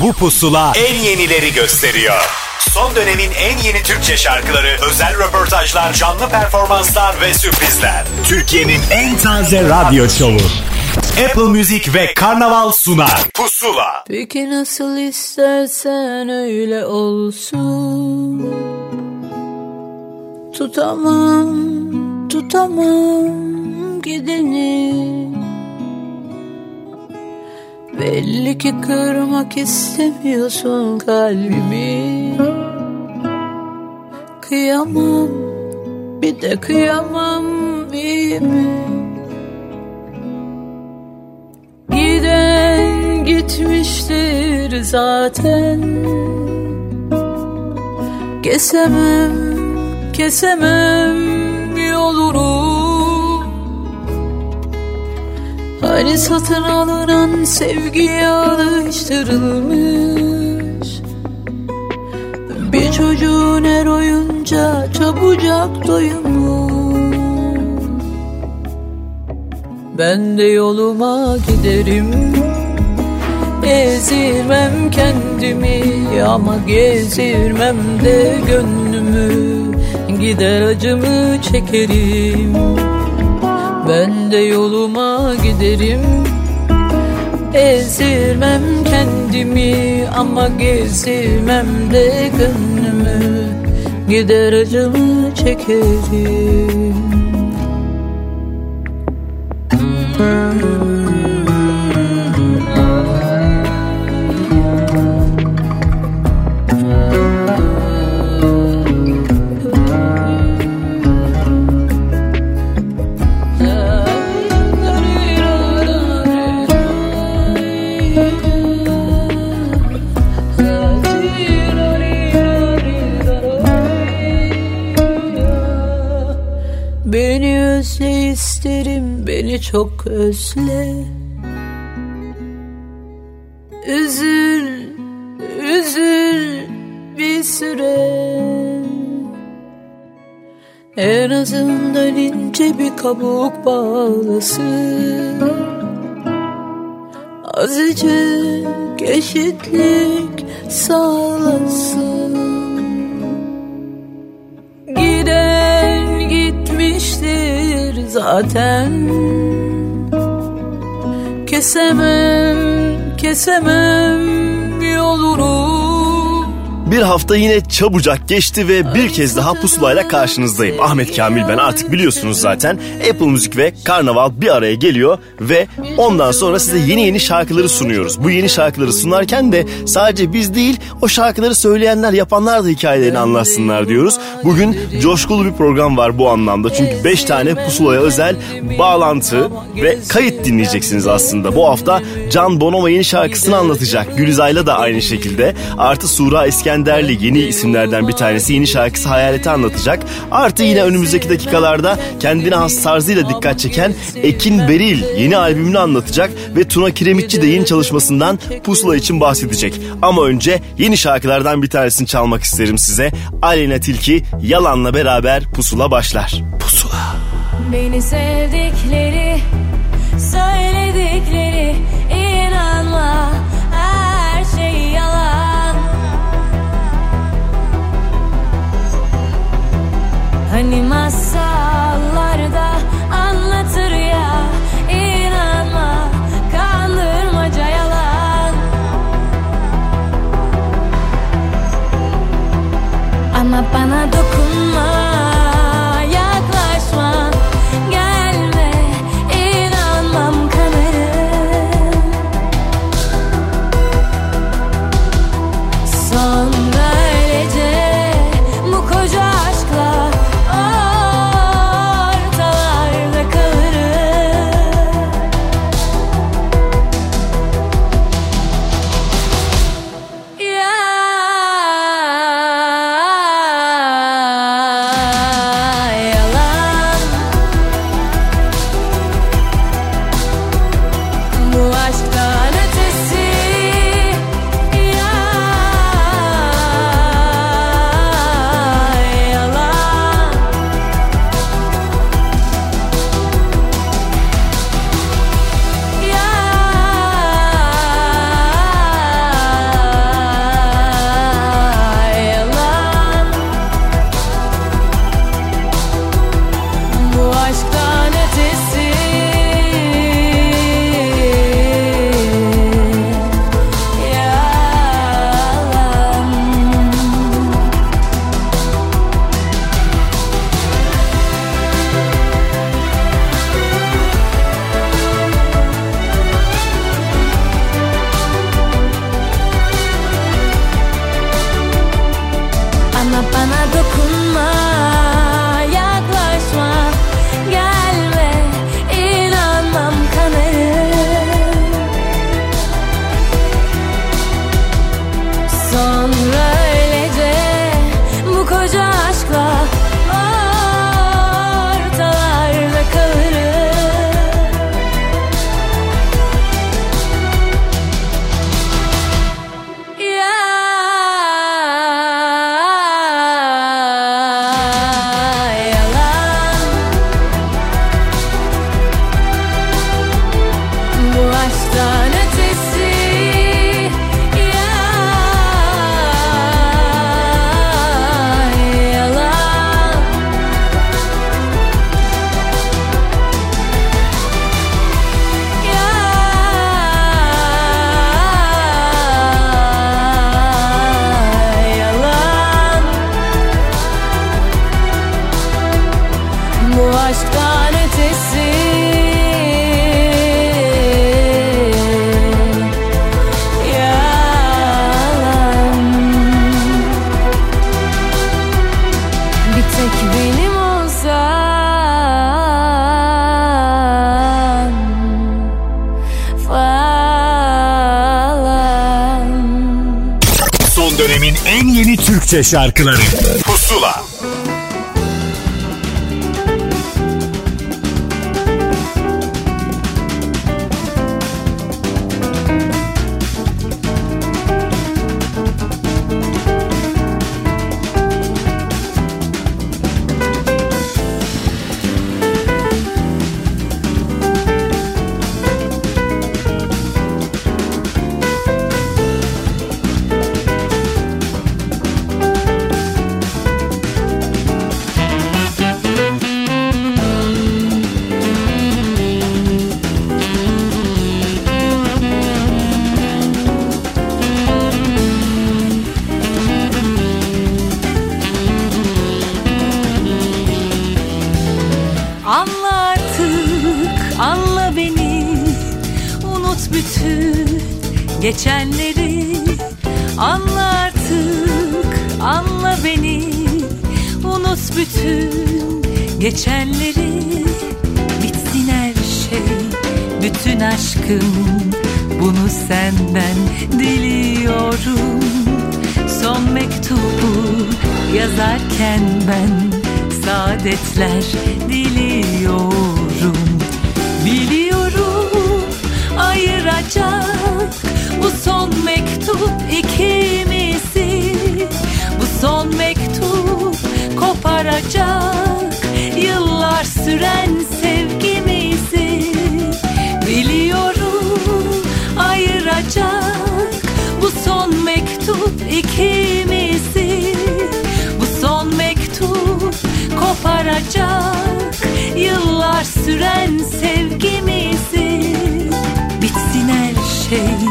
Bu pusula en yenileri gösteriyor. Son dönemin en yeni Türkçe şarkıları, özel röportajlar, canlı performanslar ve sürprizler. Türkiye'nin en taze radyo şovu. Apple Music ve Karnaval sunar. Pusula. Peki nasıl istersen öyle olsun. Tutamam, tutamam gideni. Belli ki kırmak istemiyorsun kalbimi. Kıyamam bir de kıyamam iyi mi? Giden gitmiştir zaten. Kesemem, kesemem yolunu Hani satın alınan sevgiye alıştırılmış. Bir çocuğun her oyunca çabucak doyumlu Ben de yoluma giderim. Ezirmem kendimi ama gezirmem de gönlümü. Gider acımı çekerim ben de yoluma giderim. Ezirmem kendimi ama gezirmem de gönlümü. Gider acımı çekerim isterim beni çok özle. Üzül, üzül bir süre. En azından ince bir kabuk bağlasın. Azıcık eşitlik sağlasın. Giden gitmiştir zaten. Kesemem, kesemem yolunu Bir hafta yine çabucak geçti ve bir kez daha pusulayla karşınızdayım. Ahmet Kamil ben artık biliyorsunuz zaten. Apple Müzik ve Karnaval bir araya geliyor ve ondan sonra size yeni yeni şarkıları sunuyoruz. Bu yeni şarkıları sunarken de sadece biz değil o şarkıları söyleyenler yapanlar da hikayelerini anlatsınlar diyoruz. Bugün coşkulu bir program var bu anlamda. Çünkü 5 tane pusulaya özel bağlantı ve kayıt dinleyeceksiniz aslında. Bu hafta Can Bonomo yeni şarkısını anlatacak. Gülizay'la da aynı şekilde. Artı Sura İskenderli yeni isimlerden bir tanesi yeni şarkısı Hayaleti anlatacak. Artı yine önümüzdeki dakikalarda kendine has tarzıyla dikkat çeken Ekin Beril yeni albümünü anlatacak ve Tuna Kiremitçi de yeni çalışmasından Pusula için bahsedecek. Ama önce yeni şarkılardan bir tanesini çalmak isterim size. Aleyna Tilki Yalan'la beraber Pusula başlar. Pusula. Beni sevdikleri, söyledikleri Hani masallarda Türkçe şarkıları geçenleri Bitsin her şey, bütün aşkım Bunu senden diliyorum. Son mektubu yazarken ben saadetler diliyorum. Biliyorum ayıracak bu son mektup ikimizi. Bu son mektup koparacak süren sevgimizi Biliyorum ayıracak bu son mektup ikimizi. Bu son mektup koparacak yıllar süren sevgimizi. Bitsin her şey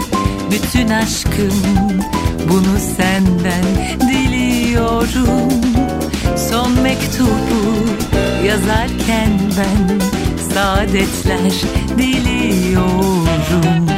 bütün aşkım bunu senden diliyorum. Son mektubu yazarken ben saadetler diliyorum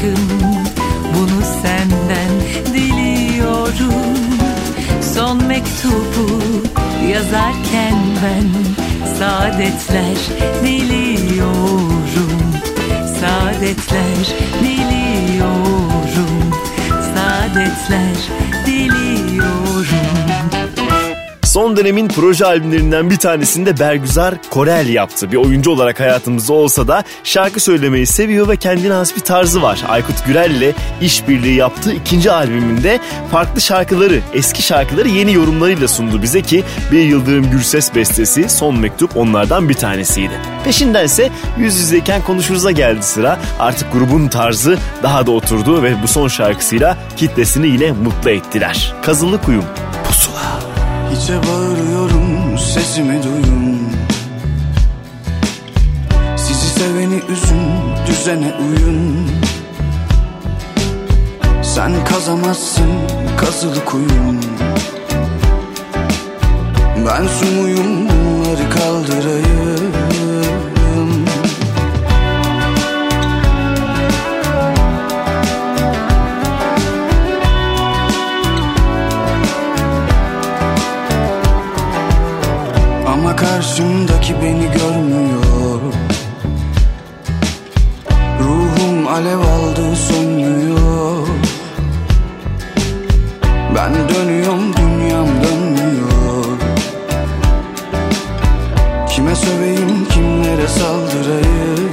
aşkım bunu senden diliyorum. Son mektubu yazarken ben saadetler diliyorum. Saadetler diliyorum. Saadetler diliyorum Son dönemin proje albümlerinden bir tanesinde Bergüzar Korel yaptı. Bir oyuncu olarak hayatımızda olsa da şarkı söylemeyi seviyor ve kendine has bir tarzı var. Aykut Gürel ile işbirliği yaptığı ikinci albümünde farklı şarkıları, eski şarkıları yeni yorumlarıyla sundu bize ki bir Yıldırım Gürses bestesi Son Mektup onlardan bir tanesiydi. Peşindense yüz yüzeyken konuşuruza geldi sıra. Artık grubun tarzı daha da oturdu ve bu son şarkısıyla kitlesini yine mutlu ettiler. Kazılı Kuyum, Pusula. İçe bağırıyorum sesimi duyun. Sizi seveni üzün düzene uyun. Sen kazamazsın kazılı kuyun. Ben sumuyum bunları kaldırayım karşımdaki beni görmüyor. Ruhum alev aldı sönmüyor. Ben dönüyorum dünyam dönmüyor. Kime söveyim kimlere saldırayım?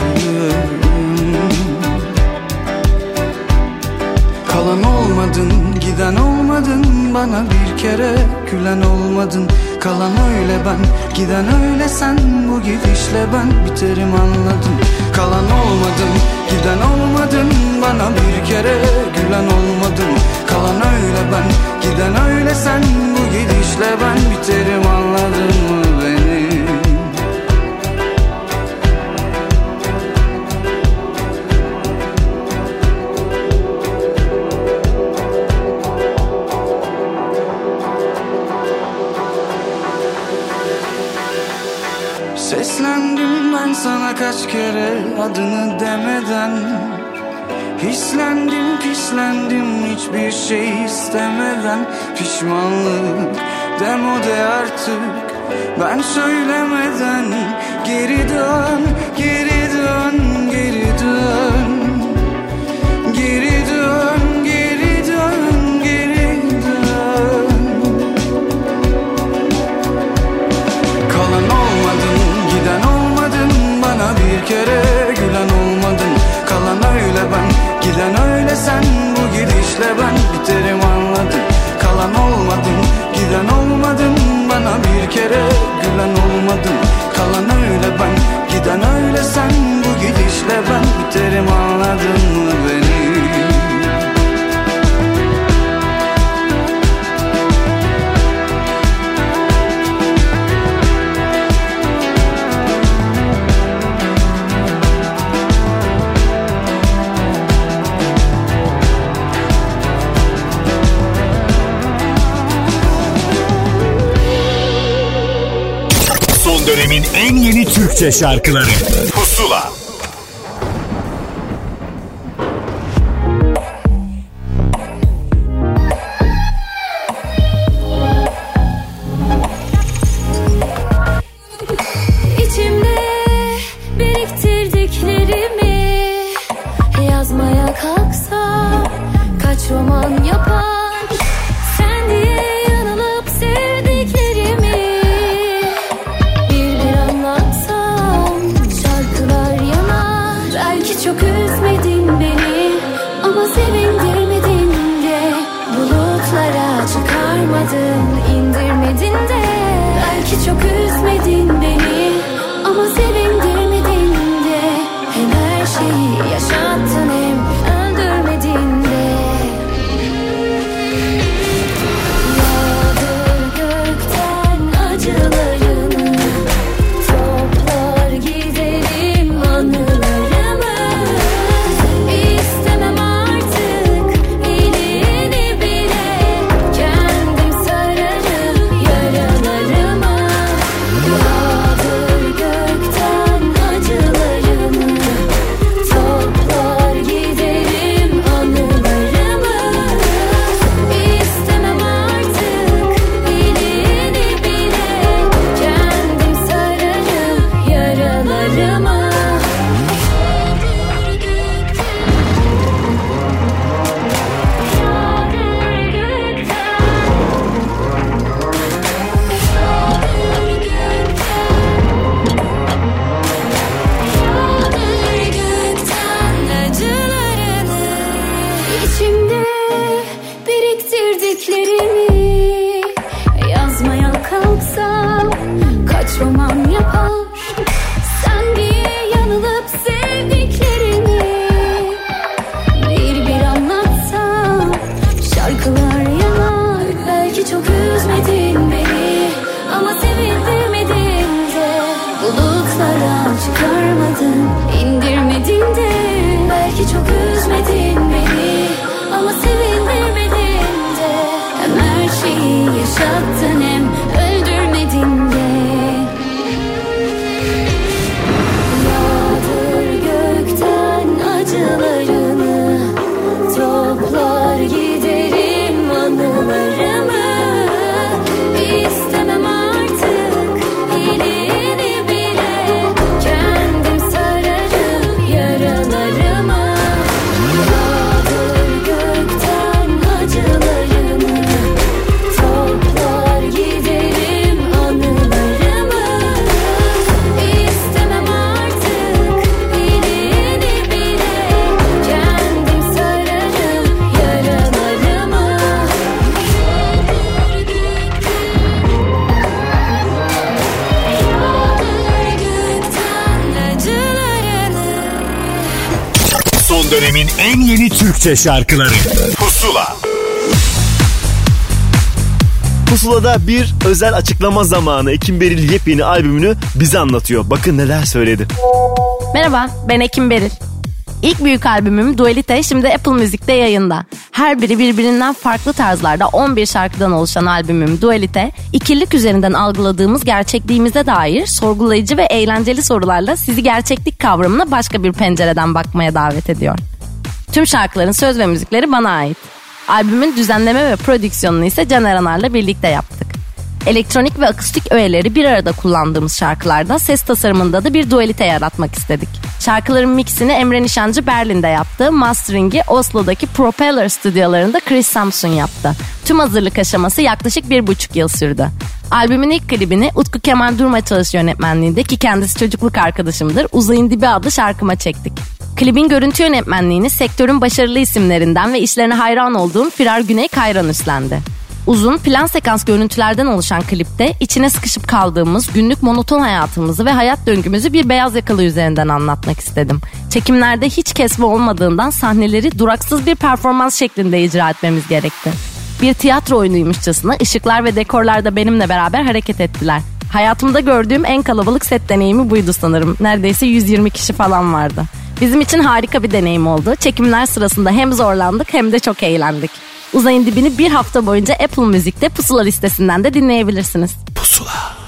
Kalan olmadın, giden olmadın Bana bir kere gülen olmadın Kalan öyle ben, giden öyle sen Bu gidişle ben biterim anladın Kalan olmadın, giden olmadın Bana bir kere gülen olmadın Kalan öyle ben, giden öyle sen Bu gidişle ben biterim anladın mı beni? Kere adını demeden Hislendim pislendim hiçbir şey istemeden Pişmanlık demode artık ben söylemeden Geri dön, geri dön, geri dön kere gülen olmadın Kalan öyle ben, giden öyle sen. Bu gidişle ben biterim anladın Kalan olmadın, giden olmadın Bana bir kere gülen olmadın Kalan öyle ben, giden öyle sen. Bu gidişle ben biterim anladın mı beni? Dönemin en yeni Türkçe şarkıları. Pusula Türkçe şarkıları Pusula Pusula'da bir özel açıklama zamanı Ekim Beril yepyeni albümünü bize anlatıyor. Bakın neler söyledi. Merhaba, ben Ekim Beril. İlk büyük albümüm Dualite şimdi Apple Müzik'te yayında. Her biri birbirinden farklı tarzlarda 11 şarkıdan oluşan albümüm Dualite, ikililik üzerinden algıladığımız gerçekliğimize dair sorgulayıcı ve eğlenceli sorularla sizi gerçeklik kavramına başka bir pencereden bakmaya davet ediyor. Tüm şarkıların söz ve müzikleri bana ait. Albümün düzenleme ve prodüksiyonunu ise Caner Anar'la birlikte yaptık. Elektronik ve akustik öğeleri bir arada kullandığımız şarkılarda ses tasarımında da bir dualite yaratmak istedik. Şarkıların mixini Emre Nişancı Berlin'de yaptı, mastering'i Oslo'daki Propeller stüdyolarında Chris Samson yaptı. Tüm hazırlık aşaması yaklaşık bir buçuk yıl sürdü. Albümün ilk klibini Utku Kemal Durma Çalış yönetmenliğinde ki kendisi çocukluk arkadaşımdır Uzayın Dibi adlı şarkıma çektik. Klibin görüntü yönetmenliğini sektörün başarılı isimlerinden ve işlerine hayran olduğum Firar Güney Kayran üstlendi. Uzun plan sekans görüntülerden oluşan klipte içine sıkışıp kaldığımız günlük monoton hayatımızı ve hayat döngümüzü bir beyaz yakalı üzerinden anlatmak istedim. Çekimlerde hiç kesme olmadığından sahneleri duraksız bir performans şeklinde icra etmemiz gerekti. Bir tiyatro oyunuymuşçasına ışıklar ve dekorlar da benimle beraber hareket ettiler. Hayatımda gördüğüm en kalabalık set deneyimi buydu sanırım. Neredeyse 120 kişi falan vardı. Bizim için harika bir deneyim oldu. Çekimler sırasında hem zorlandık hem de çok eğlendik. Uzayın dibini bir hafta boyunca Apple Müzik'te pusula listesinden de dinleyebilirsiniz. Pusula.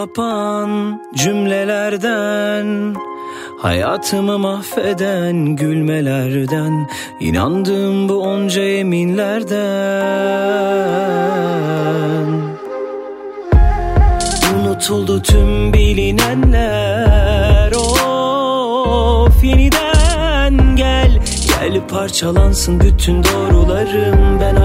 Sapan cümlelerden Hayatımı mahveden gülmelerden inandığım bu onca yeminlerden Unutuldu tüm bilinenler Of yeniden gel. Gel parçalansın bütün doğrularım Ben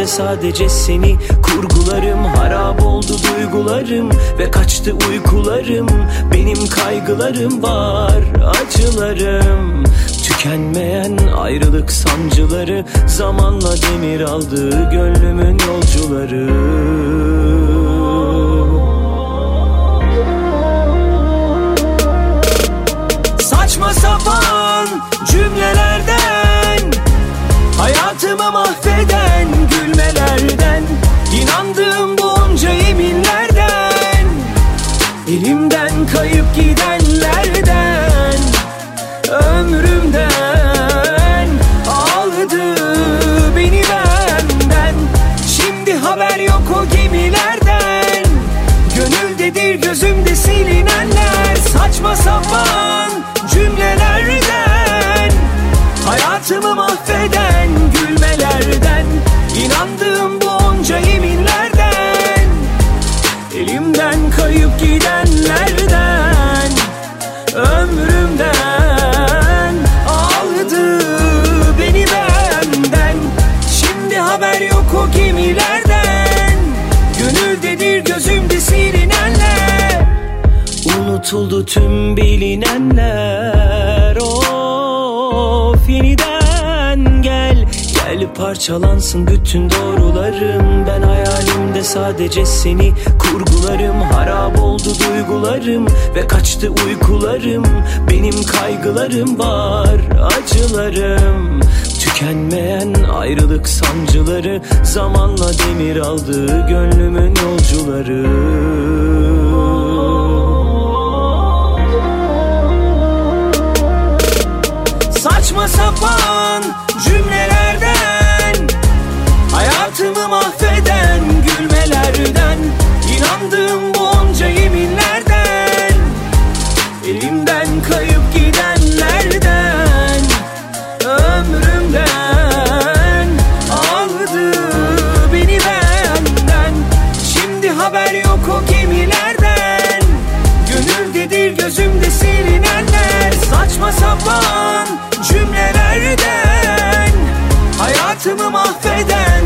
hayalimde sadece seni. Kurgularım Harap oldu duygularım ve kaçtı uykularım. Benim kaygılarım var acılarım. Tükenmeyen ayrılık sancıları Zamanla demir aldı gönlümün yolcuları. Saçma sapan cümlelerden İnandığım bu onca yeminlerden. Elimden kayıp gidenlerden Unutuldu tüm bilinenler. Of yeniden gel. Gel parçalansın bütün doğrularım. Ben hayalimde sadece seni kurgularım. Harap oldu duygularım ve kaçtı uykularım. Benim kaygılarım var acılarım. Tükenmeyen ayrılık sancıları Zamanla demir aldı gönlümün yolcuları saçma sapan Hayatımı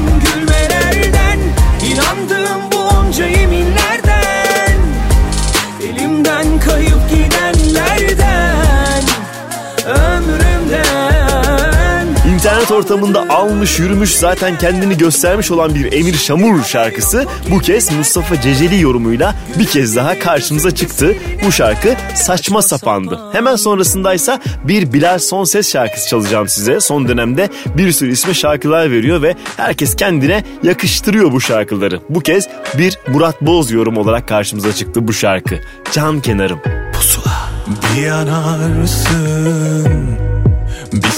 ortamında almış yürümüş zaten kendini göstermiş olan bir Emir Şamur şarkısı bu kez Mustafa Ceceli yorumuyla bir kez daha karşımıza çıktı. Bu şarkı saçma sapandı. Hemen sonrasındaysa bir Bilal Son Ses şarkısı çalacağım size. Son dönemde bir sürü isme şarkılar veriyor ve herkes kendine yakıştırıyor bu şarkıları. Bu kez bir Murat Boz yorum olarak karşımıza çıktı bu şarkı. Can kenarım. Pusula. Bir yanarsın,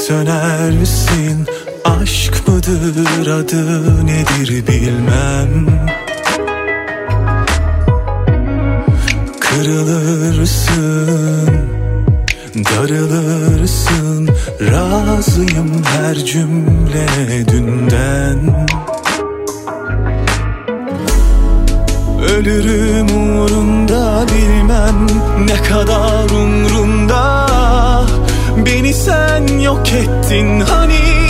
bir sönersin Aşk mıdır? Adı nedir bilmem. Kırılırsın, darılırsın Razıyım her cümle dünden. Ölürüm uğrunda bilmem ne kadar umrunda Beni sen yok ettin hani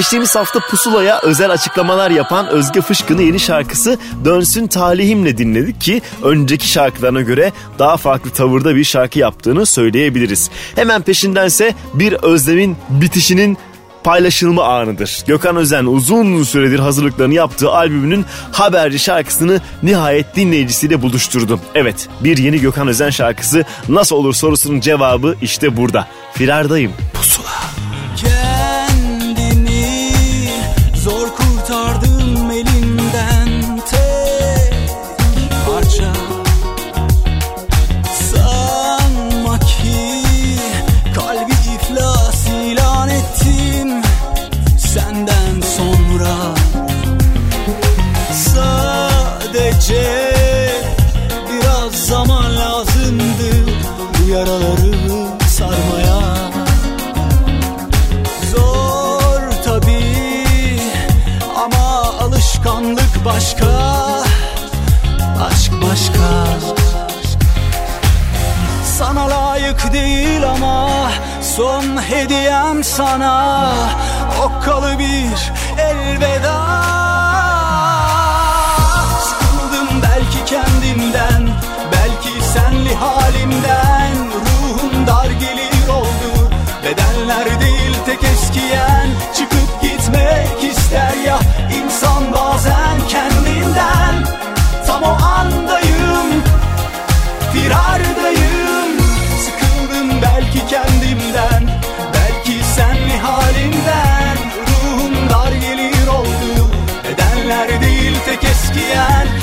Geçtiğimiz hafta Pusula'ya özel açıklamalar yapan Özge Fışkın'ın yeni şarkısı Dönsün Talihimle dinledik ki önceki şarkılarına göre daha farklı tavırda bir şarkı yaptığını söyleyebiliriz. Hemen peşindense bir özlemin bitişinin paylaşılma anıdır. Gökhan Özen uzun süredir hazırlıklarını yaptığı albümünün Haberci şarkısını nihayet dinleyicisiyle buluşturdu. Evet bir yeni Gökhan Özen şarkısı nasıl olur sorusunun cevabı işte burada. Firardayım pusula. Değil ama son hediyem sana. Okkalı bir elveda. Sıkıldım belki kendimden Belki senli halimden. Ruhum dar gelir oldu Bedenler değil tek eskiyen. Çıkıp gitmek ister ya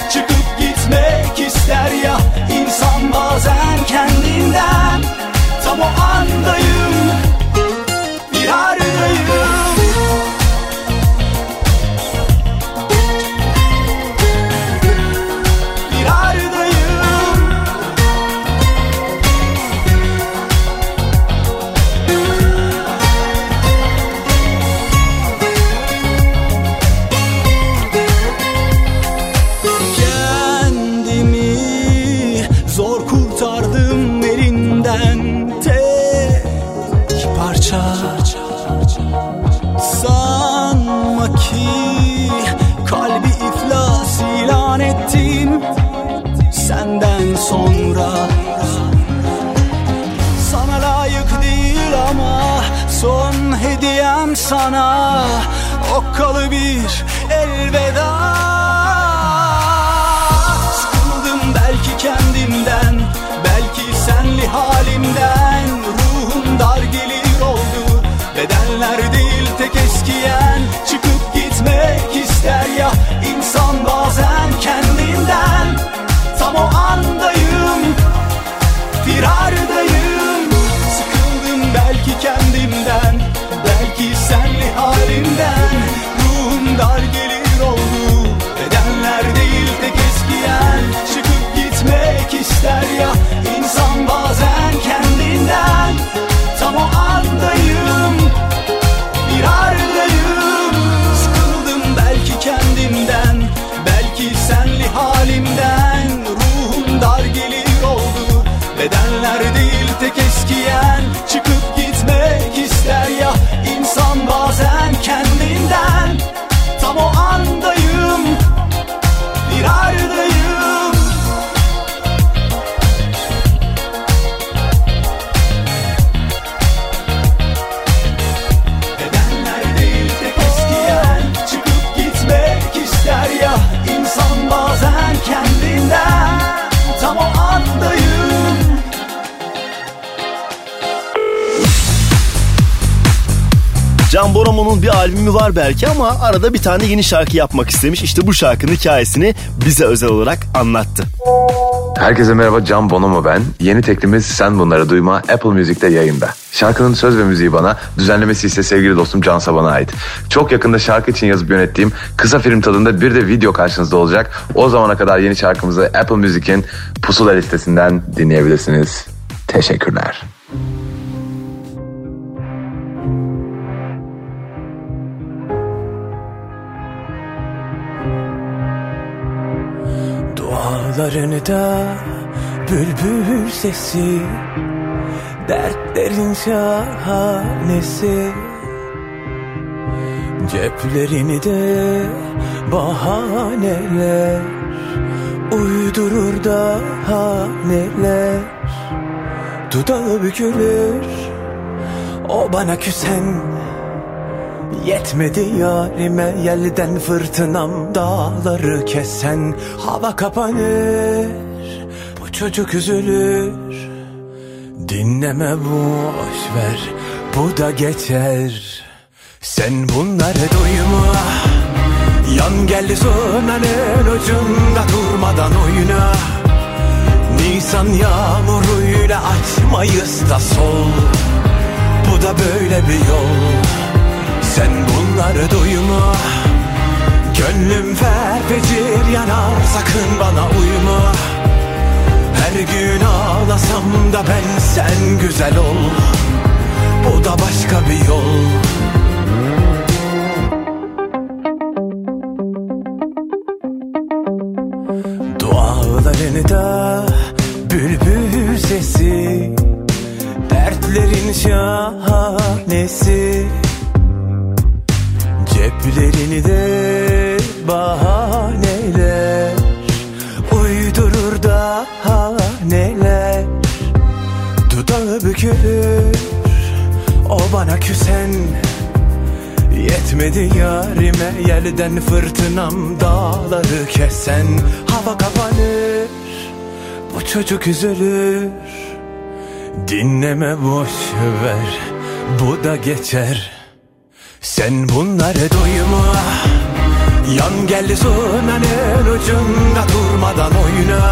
Çıkıp gitmek ister ya. İnsan bazen kendinden Tam o andayım. Sana Okkalı bir elveda. Sıkıldım belki kendimden Belki senli halimden. Ruhum dar gelir oldu Bedenler değil tek eskiyen var belki ama arada bir tane yeni şarkı yapmak istemiş. İşte bu şarkının hikayesini bize özel olarak anlattı. Herkese merhaba Can Bonomo ben. Yeni teklimiz Sen Bunları Duyma Apple Music'te yayında. Şarkının söz ve müziği bana, düzenlemesi ise sevgili dostum Can Saban'a ait. Çok yakında şarkı için yazıp yönettiğim kısa film tadında bir de video karşınızda olacak. O zamana kadar yeni şarkımızı Apple Music'in Pusula listesinden dinleyebilirsiniz. Teşekkürler. Dualarını da bülbül sesi Dertlerin şahanesi. Ceplerini de bahaneler Uydurur daha neler Dudağı bükülür O bana küsen Yetmedi yarime yelden fırtınam dağları kesen Hava kapanır. Bu çocuk üzülür. Dinleme boş ver bu da geçer. Sen bunları duyma. Yan geldi sonanın ucunda durmadan oyna. Nisan yağmuruyla açmayız da sol. Bu da böyle bir yol sen bunları duyma. Gönlüm ferfecir yanar sakın bana uyma. Her gün ağlasam da ben sen güzel ol. Bu da başka bir yol. Dualarını da bülbül sesi Dertlerin şahanesi Ceplerini de bahaneler Uydurur daha neler Dudağı bükülür O bana küsen. Yetmedi yarime yerden fırtınam dağları kesen. Hava kapanır Bu çocuk üzülür. Dinleme boş ver Bu da geçer sen bunları duyma Yan geldi sonanın ucunda durmadan oyna.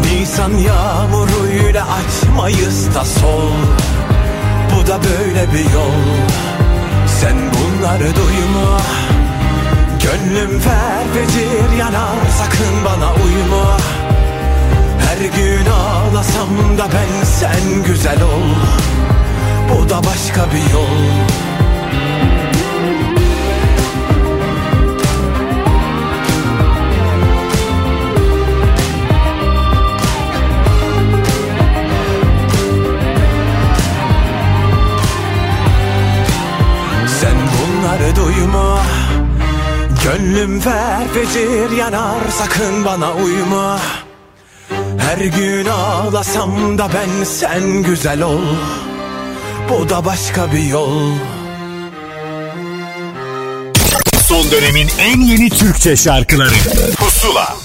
Nisan yağmuruyla açmayız da sol. Bu da böyle bir yol. Sen bunları duyma Gönlüm ferfecir yanar sakın bana uyma. Her gün ağlasam da ben sen güzel ol. Bu da başka bir yol Gönlüm ferfecir yanar sakın bana uyma. Her gün ağlasam da ben sen güzel ol. Bu da başka bir yol. Son dönemin en yeni Türkçe şarkıları. Pusula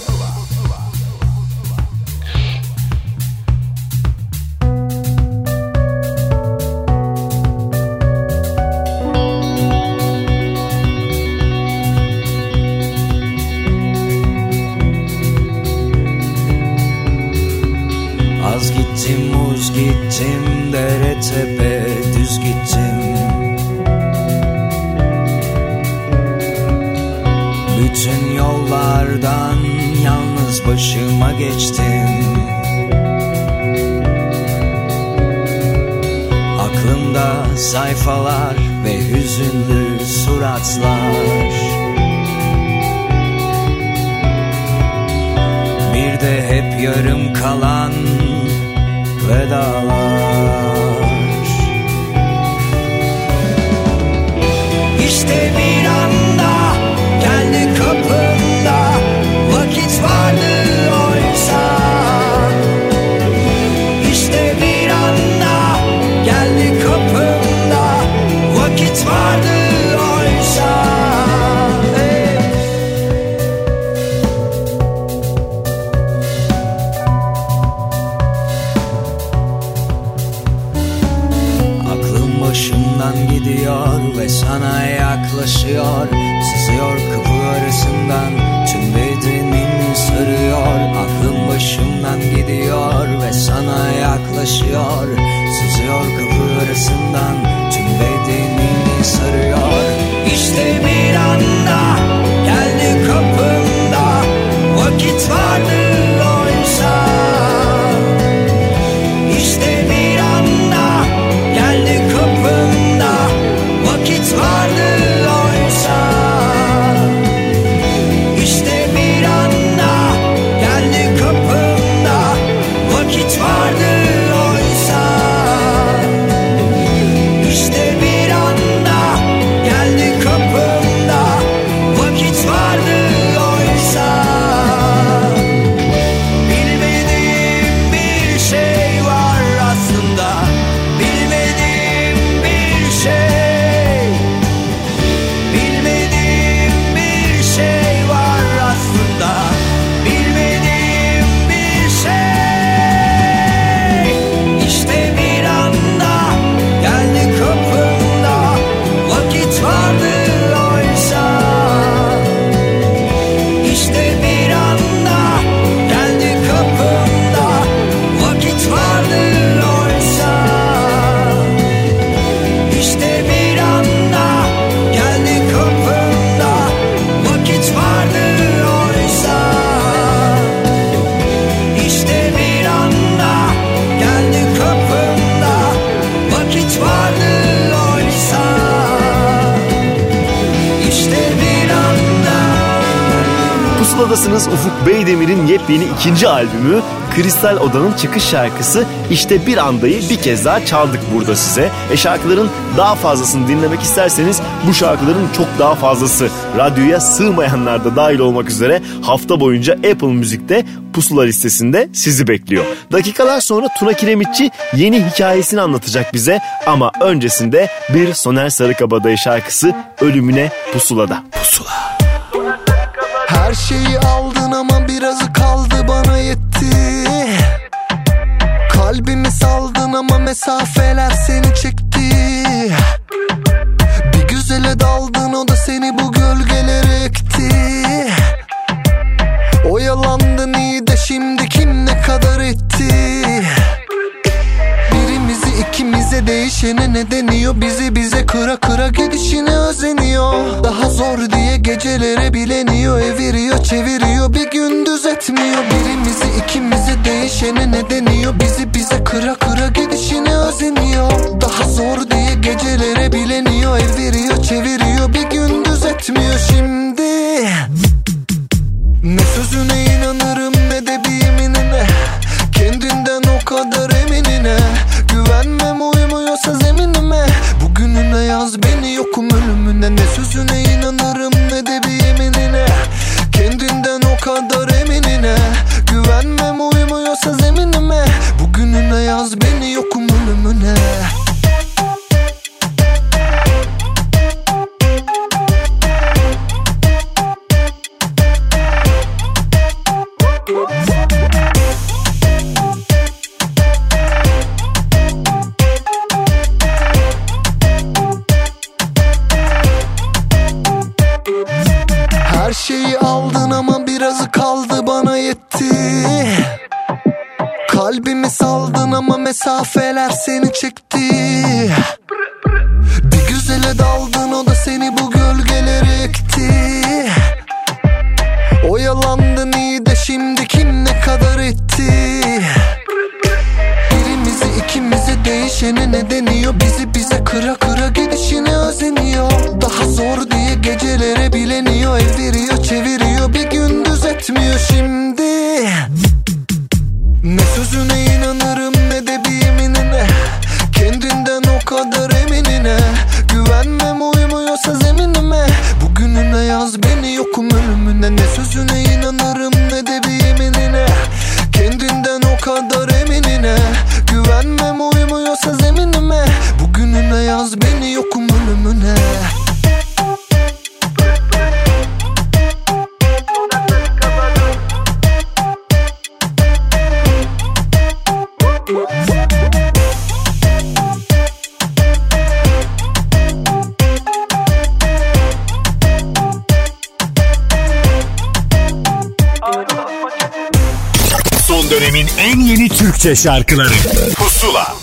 Kristal Oda'nın çıkış şarkısı İşte Bir Anda'yı bir kez daha çaldık burada size. E şarkıların daha fazlasını dinlemek isterseniz bu şarkıların çok daha fazlası radyoya sığmayanlar da dahil olmak üzere hafta boyunca Apple Müzik'te pusula listesinde sizi bekliyor. Dakikalar sonra Tuna Kiremitçi yeni hikayesini anlatacak bize ama öncesinde bir Soner Sarıkabadayı şarkısı Ölümüne Pusulada. Pusula. Her şeyi aldın Saldın ama mesafeler seni çekti. Bir güzele daldın o da seni bu gölgelere ekti. Oyalandın iyi ikimize değişene ne deniyor? Bizi bize kıra kıra gidişine özeniyor. Daha zor diye gecelere bileniyor. Eviriyor çeviriyor bir gündüz etmiyor Birimizi ikimize değişene ne deniyor? Bizi bize kıra kıra gidişine özeniyor. Daha zor diye gecelere bileniyor. Eviriyor çeviriyor bir gündüz etmiyor şimdi ne sözüne inanırım ne de bir yeminine Kendinden o kadar eminine yaz beni yokum ölümüne. Ne sözüne inanırım ne de bir yeminine. Kendinden o kadar eminine. Güvenmem uymuyorsa zeminime. Bugününe yaz beni yokum ölümüne. Yetti Kalbimi saldın ama mesafeler seni çekti. Bir güzele daldın o da seni bu gölgelere ekti. Oyalandın iyi de şimdi kim ne kadar etti? Birimizi ikimizi değişene ne deniyor? Bizi bize kıra kıra gidişine özeniyor. Daha zor diye gecelere bileniyor. Eviriyor çeviriyor bir gündüz etmiyor şimdi kadar eminine. Güvenmem uymuyorsa zeminime. Bugününe yaz beni yokum ölümüne. Ne sözüne inanırım ne de bir yeminine. Kendinden o kadar eminine. Güvenmem uymuyorsa zeminime. Bugününe yaz beni yokum Türkçe şarkıları Pusula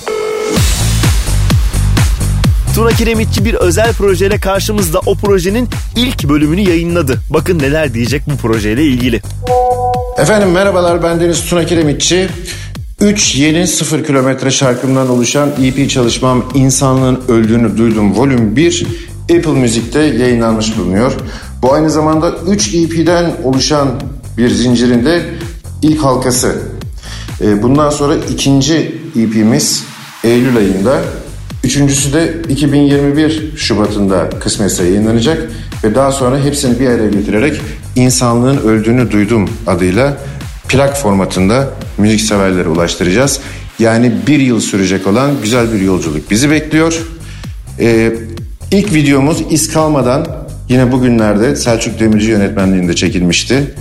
Tuna Kiremitçi bir özel projeyle karşımızda o projenin ilk bölümünü yayınladı. Bakın neler diyecek bu projeyle ilgili. Efendim merhabalar ben Deniz Tuna Kiremitçi. 3 yeni 0 kilometre şarkımdan oluşan EP çalışmam İnsanlığın Öldüğünü Duydum Volüm 1 Apple Müzik'te yayınlanmış bulunuyor. Bu aynı zamanda 3 EP'den oluşan bir zincirinde ilk halkası. Ee, Bundan sonra ikinci EP'miz Eylül ayında. Üçüncüsü de 2021 Şubat'ında kısmetse yayınlanacak ve daha sonra hepsini bir araya getirerek İnsanlığın Öldüğünü Duydum adıyla plak formatında müzik severlere ulaştıracağız. Yani bir yıl sürecek olan güzel bir yolculuk bizi bekliyor. Ee, ilk videomuz iz kalmadan yine bugünlerde Selçuk Demirci yönetmenliğinde çekilmişti.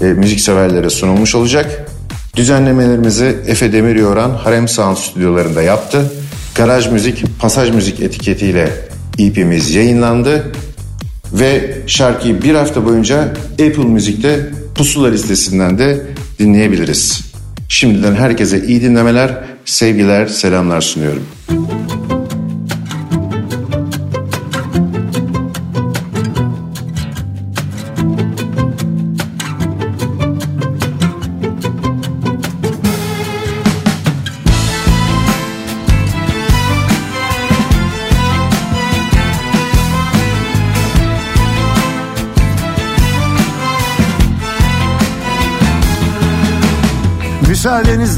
Ee, müzik severlere sunulmuş olacak. Düzenlemelerimizi Efe Demiryoran Harem Sound stüdyolarında yaptı. Garaj Müzik, Pasaj Müzik etiketiyle EP'miz yayınlandı. Ve şarkıyı bir hafta boyunca Apple Müzik'te Pusula listesinden de dinleyebiliriz. Şimdiden herkese iyi dinlemeler, sevgiler, selamlar sunuyorum.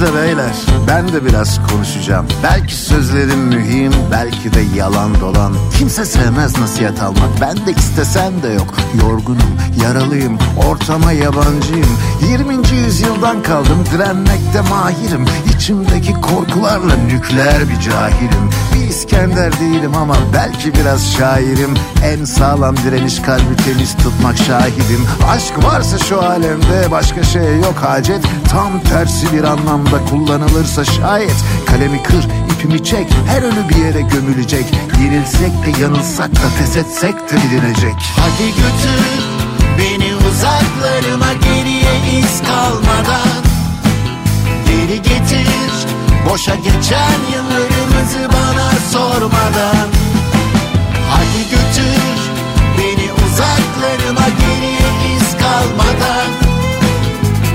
Müsaadenizle beyler ben de biraz konuşacağım. Belki sözlerim mühim belki de yalan dolan. Kimse sevmez nasihat almak ben de istesem de yok. Yorgunum yaralıyım ortama yabancıyım. 20. yüzyıldan kaldım direnmekte mahirim. İçimdeki korkularla nükleer bir cahilim. Bir İskender değilim ama belki biraz şairim. En sağlam direniş kalbi temiz tutmak şahidim. Aşk varsa şu alemde başka şey yok hacet. Tam tersi bir anlamda kullanılırsa şayet Kalemi kır, ipimi çek, her ölü bir yere gömülecek Yenilsek de yanılsak da pes etsek de bilinecek Hadi götür beni uzaklarıma geriye iz kalmadan Geri getir boşa geçen yıllarımızı bana sormadan. Hadi götür beni uzaklarıma geriye iz kalmadan.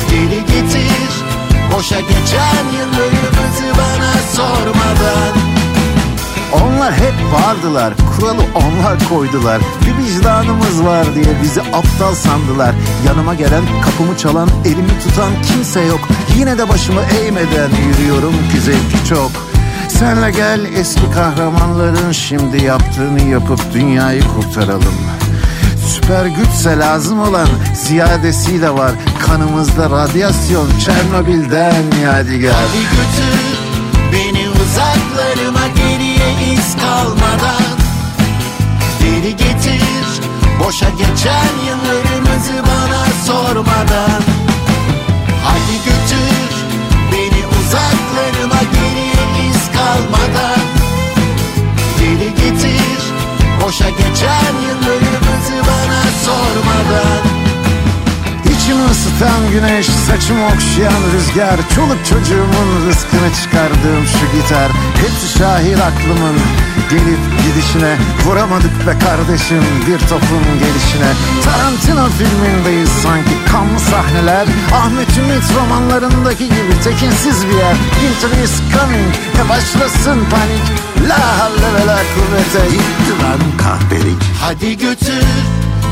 Geri getir boşa geçen yıllarımızı bana sormadan. Onlar hep vardılar, kuralı onlar koydular. Bir vicdanımız var diye bizi aptal sandılar. Yanıma gelen, kapımı çalan, elimi tutan kimse yok. Yine de başımı eğmeden yürüyorum ki zevki çok Senle gel eski kahramanların şimdi yaptığını yapıp dünyayı kurtaralım. Süper güçse lazım olan ziyadesiyle var. Kanımızda radyasyon Çernobil'den yadigar. Hadi götür beni uzaklarıma geriye iz kalmadan. Geri getir boşa geçen yıllarımızı bana sormadan kalmadan. Geri getir boşa geçen yıllarımızı bana sormadan. İçimi ısıtan güneş, saçımı okşayan rüzgar. Çoluk çocuğumun rızkını çıkardığım şu gitar. Hepsi şahir aklımın gelip gidişine. Vuramadık be kardeşim bir topun gelişine. Tarantino filmindeyiz sanki kanlı sahneler. Ahmet Ümit romanlarındaki gibi tekinsiz bir yer. Winter is coming, e başlasın panik. La havle ve la kuvvete gitti lan kahpelik. Hadi götür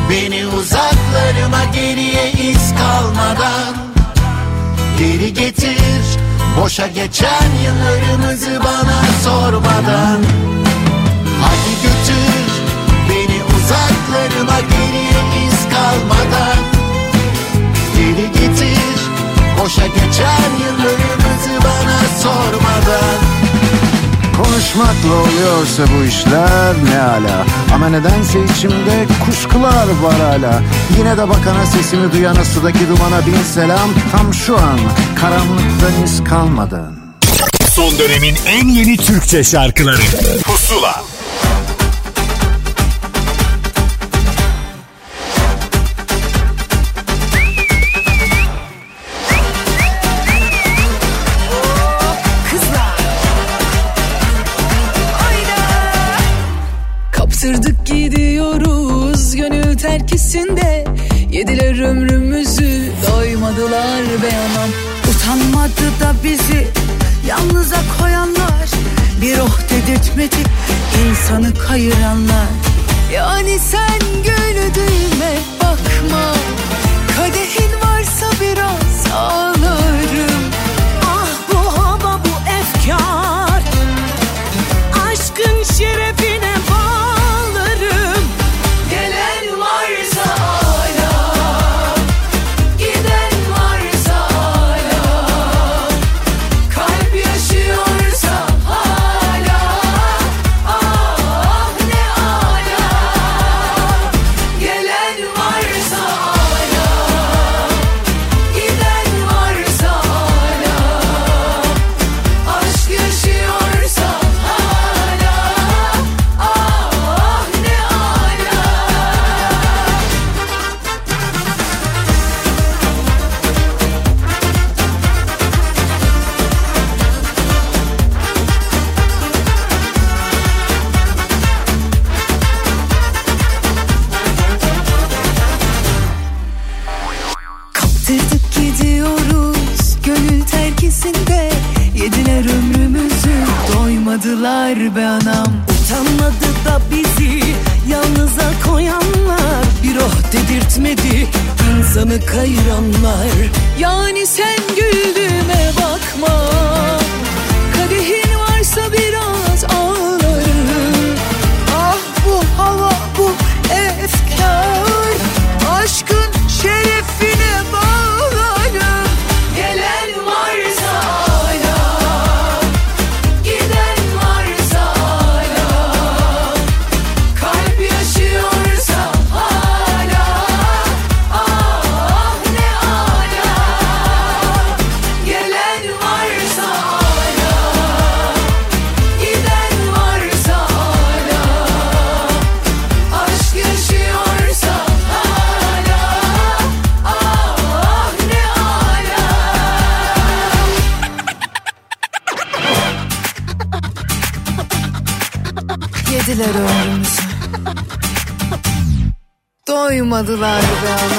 beni uzaklarıma geriye iz kalmadan Geri getir boşa geçen yıllarımızı bana sormadan Hadi götür beni uzaklarıma geriye iz kalmadan. Geri getir boşa geçen yıllarımızı bana sormadan. Konuşmakla oluyorsa bu işler ne ala. Ama nedense içimde kuşkular var hala Yine de bakana sesimi duyana sudaki dumana bin selam. Tam şu an karanlıktan iz kalmadan. Son dönemin en yeni Türkçe şarkıları. Pusula Yediler ömrümüzü doymadılar be anam. Utanmadı da bizi yalnıza koyanlar. Bir oh dedirtmedi insanı kayıranlar. Yani sen güldüğüme bakma. Kadehin varsa biraz ağlarım. Ah bu hava bu efkar Doymadılar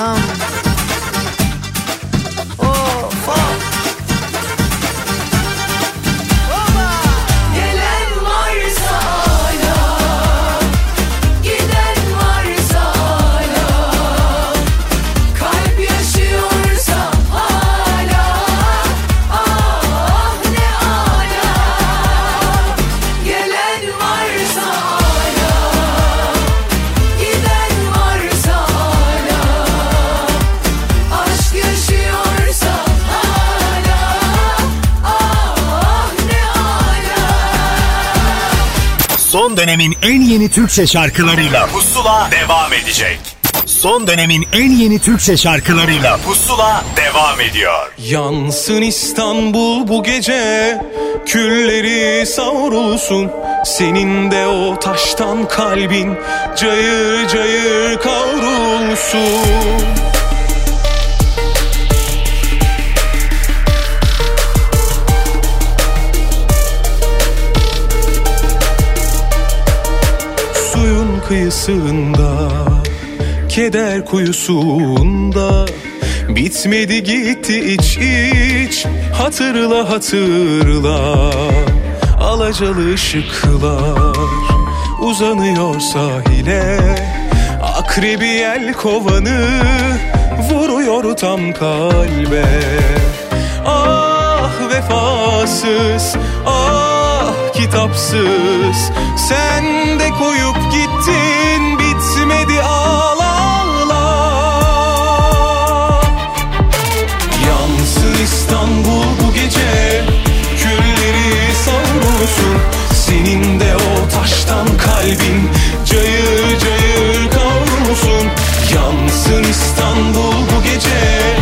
Son dönemin en yeni Türkçe şarkılarıyla Pusula devam edecek. Son dönemin en yeni Türkçe şarkılarıyla Pusula devam ediyor. Yansın İstanbul bu gece Külleri savrulsun Senin de o taştan kalbin Cayır cayır kavrulsun ortasında Keder kuyusunda. Bitmedi gitti iç iç Hatırla hatırla. Alacalı ışıklar Uzanıyor sahile. Akrebi yel kovanı Vuruyor tam kalbe. Ah vefasız Ah kitapsız Sen de koyup gittin Bitmedi ağla ağla Yansın İstanbul bu gece Külleri savrulsun Senin de o taştan kalbin Cayır cayır kavrulsun. Yansın İstanbul bu gece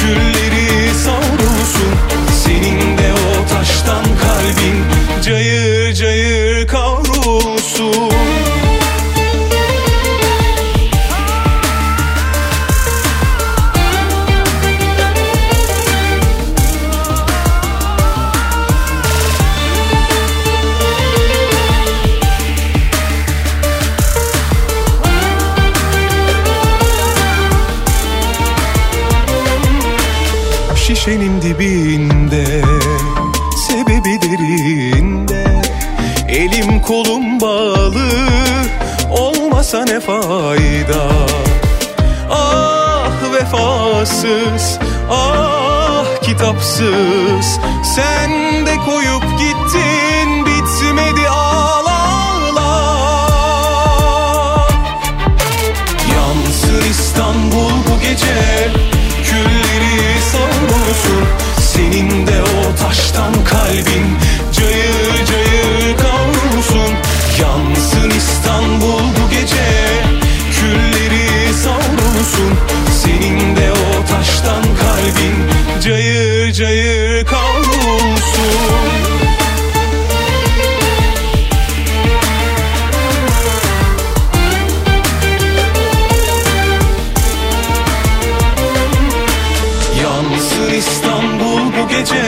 Külleri savrulsun Senin de o taştan kalbin Cayır cayır Ne fayda? Ah vefasız Ah kitapsız. Sen de koyup gittin Bitmedi ağla ağla Yansın İstanbul bu gece Külleri savrulsun Senin de o taştan kalbin Cayır cayır Cayır cayır kavrulsun. Yansın İstanbul bu gece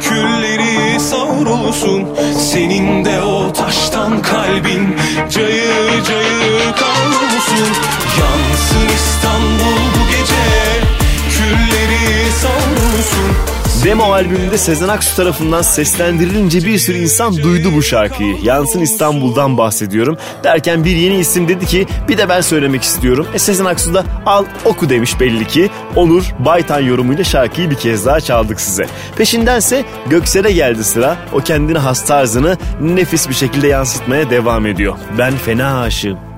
Külleri savrulsun. Senin de o taştan kalbin Cayır cayır kavrulsun savrulsun Demo albümünde Sezen Aksu tarafından seslendirilince bir sürü insan duydu bu şarkıyı. Yansın İstanbul'dan bahsediyorum. Derken bir yeni isim dedi ki bir de ben söylemek istiyorum. E Sezen Aksu da al oku demiş belli ki. Onur Baytan yorumuyla şarkıyı bir kez daha çaldık size. Peşindense Göksel'e geldi sıra. O kendine has tarzını nefis bir şekilde yansıtmaya devam ediyor. Ben fena aşığım.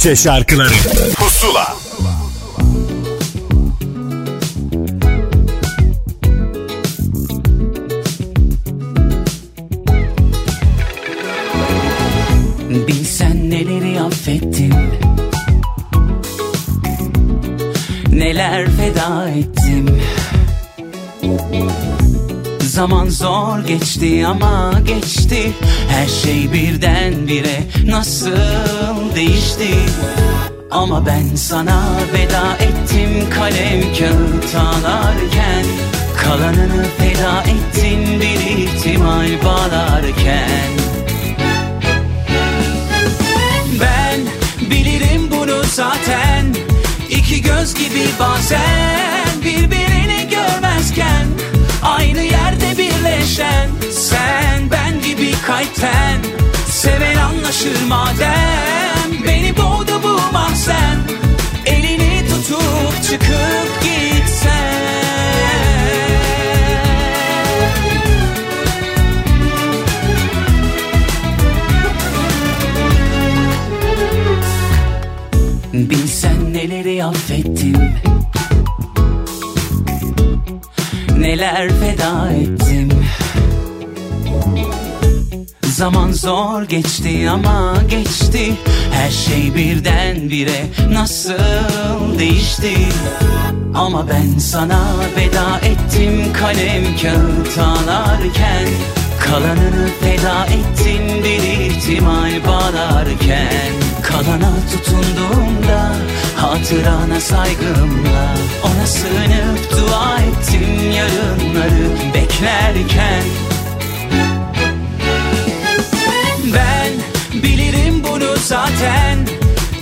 Türkçe şarkıları. Pusula. Bilsen neleri affettim. Neler feda ettim. Zaman zor geçti ama geçti Her şey birdenbire nasıl değişti? Ama ben sana veda ettim kalem kağıt ağlarken Kalanını feda ettin bir ihtimal bağlarken. Ben bilirim bunu zaten. İki göz gibi bazen birbirini görmezken birleşen Sen ben gibi kalpten. Seven anlaşır madem Beni boğdu bu mahzen. Elini tutup çıkıp gitsen. Bilsen neleri affettim. Neler feda ettim Zaman zor geçti ama geçti. Her şey birdenbire nasıl değişti? Ama ben sana veda ettim kalem kağıt ağlarken Kalanını feda ettin bir ihtimal bağlarken. Kalana tutunduğumda hatırana saygımla Ona sığınıp dua ettim yarınları beklerken bilirim bunu zaten.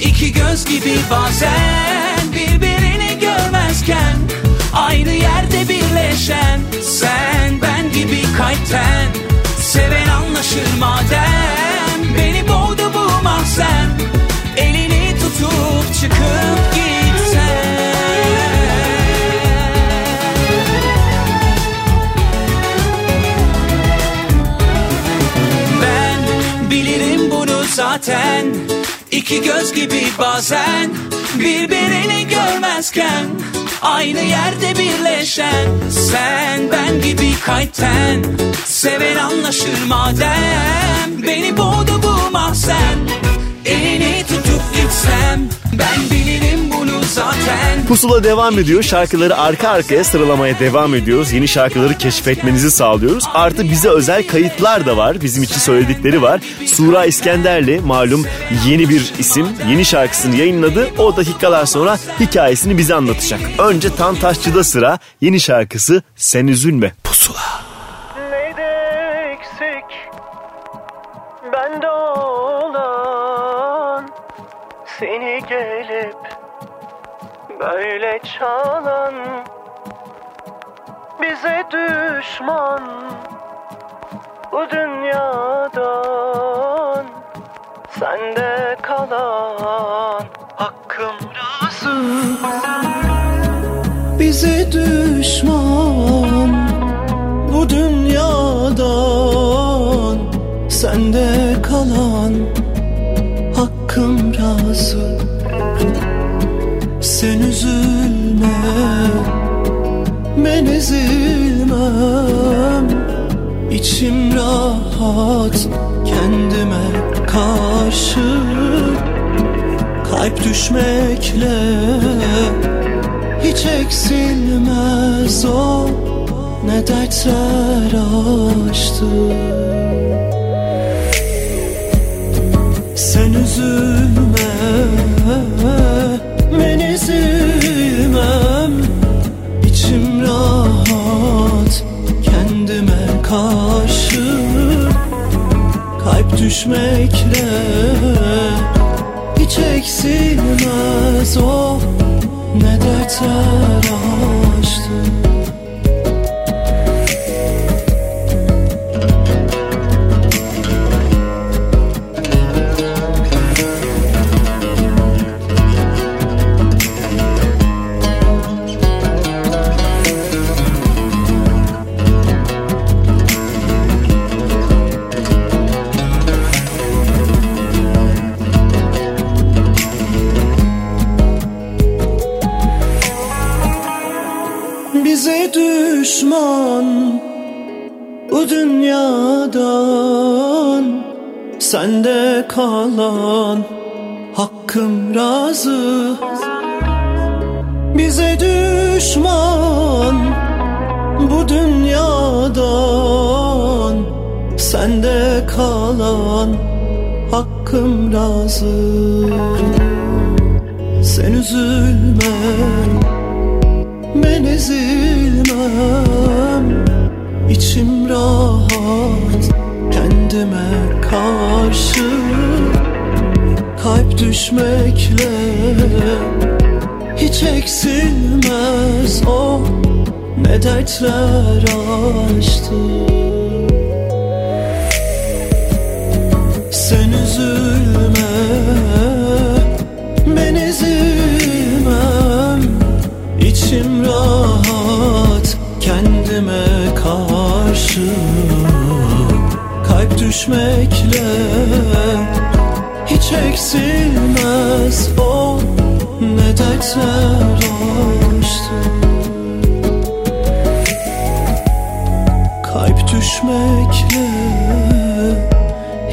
İki göz gibi bazen birbirini görmezken Aynı yerde birleşen sen ben gibi kalpten. Seven anlaşır madem Beni boğdu bu mahzen. Elini tutup çıkıp gitsen zaten. İki göz gibi bazen Birbirini görmezken Aynı yerde birleşen. Sen ben gibi kalpten Seven anlaşır madem. Beni boğdu bu mahzen. Elini tutup gitsem Ben bilirim bunu zaten Pusula devam ediyor. Şarkıları arka arkaya sıralamaya devam ediyoruz. Yeni şarkıları keşfetmenizi sağlıyoruz. Artı bize özel kayıtlar da var. Bizim için söyledikleri var. Sura İskenderli malum yeni bir isim. Yeni şarkısını yayınladı. O dakikalar sonra hikayesini bize anlatacak. Önce Tan Taşçı'da sıra. Yeni şarkısı Sen Üzülme. Pusula. Seni gelip böyle çalan Bize düşman bu dünyadan Sende kalan hakkım razı. Bize düşman bu dünyadan Sende kalan hakkım razı Sen üzülme. Ben üzülmem içim rahat. Kendime karşı Kalp düşmekle hiç eksilmez o. Ne dertler açtı Sen üzülme ben üzülmem. İçim rahat kendime karşı. Kalp düşmekle hiç eksilmez o. Ne dertler açtı razı sen üzülme ben ezilmem. İçim rahat kendime karşı. Kalp düşmekle hiç eksilmez o. Ne dertler açtı Sen üzülme düşmekle hiç eksilmez. O ne dertler açtı Kalp düşmekle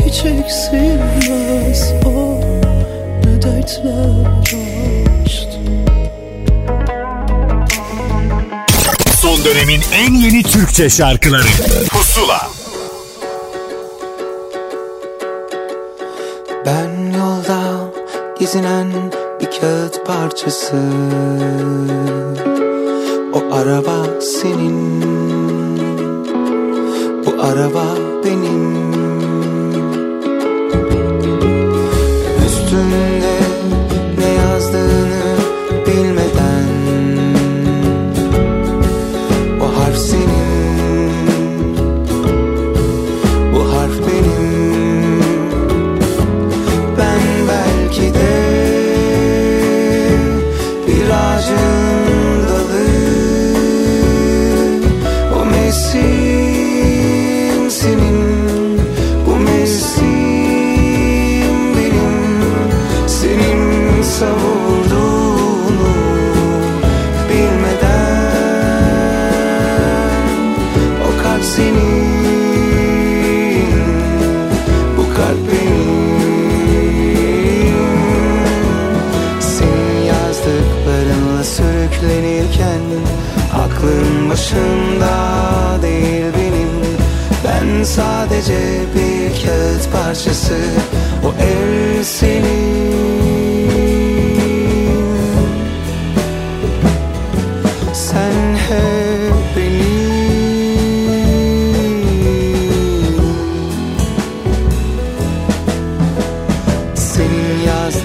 hiç eksilmez. O ne dertler açtı Son dönemin en yeni Türkçe şarkıları. Pusula O araba senin. Bu araba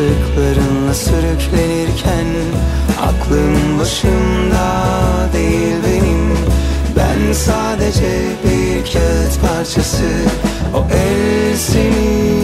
Senin yazdıklarınla sürüklenirken Aklım başımda değil benim. Ben sadece bir kağıt parçası O el senin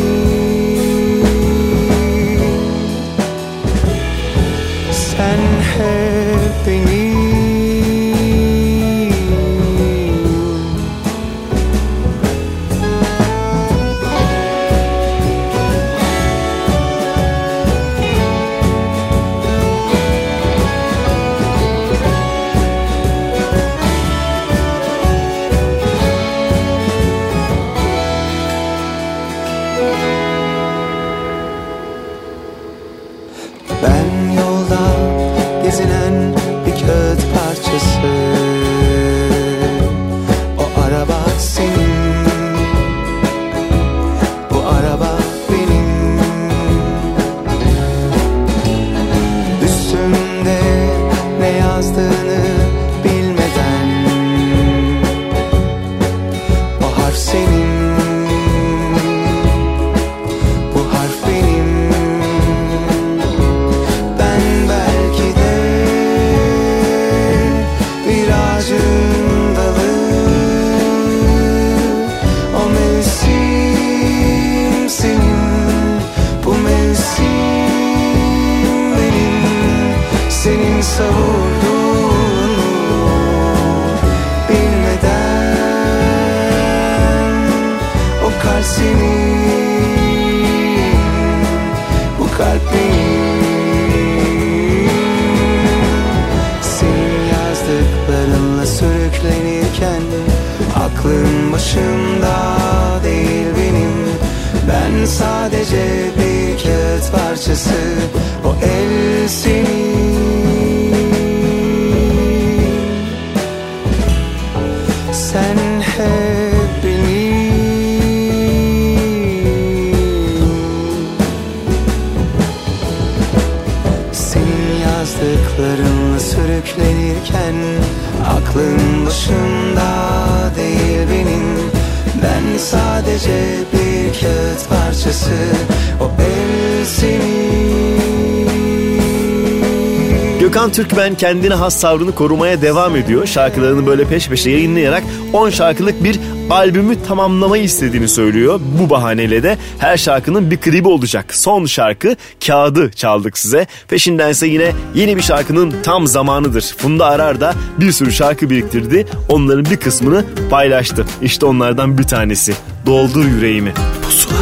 Türkmen kendine has tavrını korumaya devam ediyor. Şarkılarını böyle peş peşe yayınlayarak 10 şarkılık bir albümü tamamlamayı istediğini söylüyor. Bu bahaneyle de her şarkının bir klibi olacak. Son şarkı Kağıdı çaldık size. Peşindense yine yeni bir şarkının tam zamanıdır. Funda Arar da bir sürü şarkı biriktirdi. Onların bir kısmını paylaştı. İşte onlardan bir tanesi. Doldur yüreğimi. Pusula.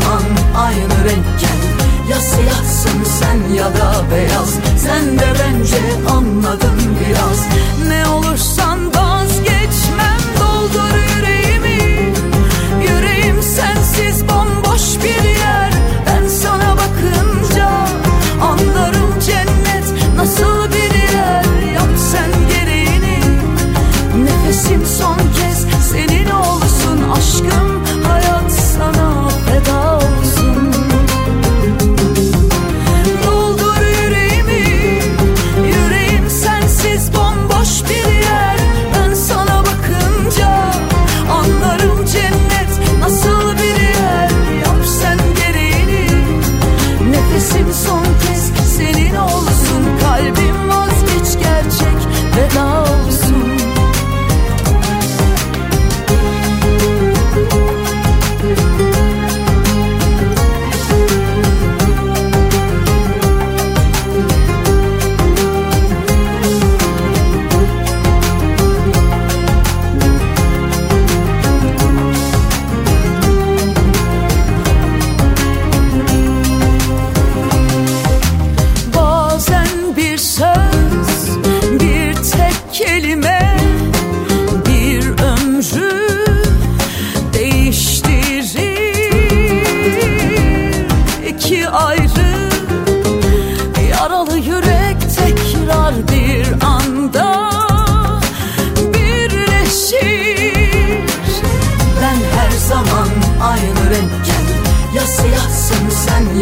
Zaman aynı renkken. Ya siyahsın sen ya da beyaz. Sen de bence anladın biraz. Ne olursan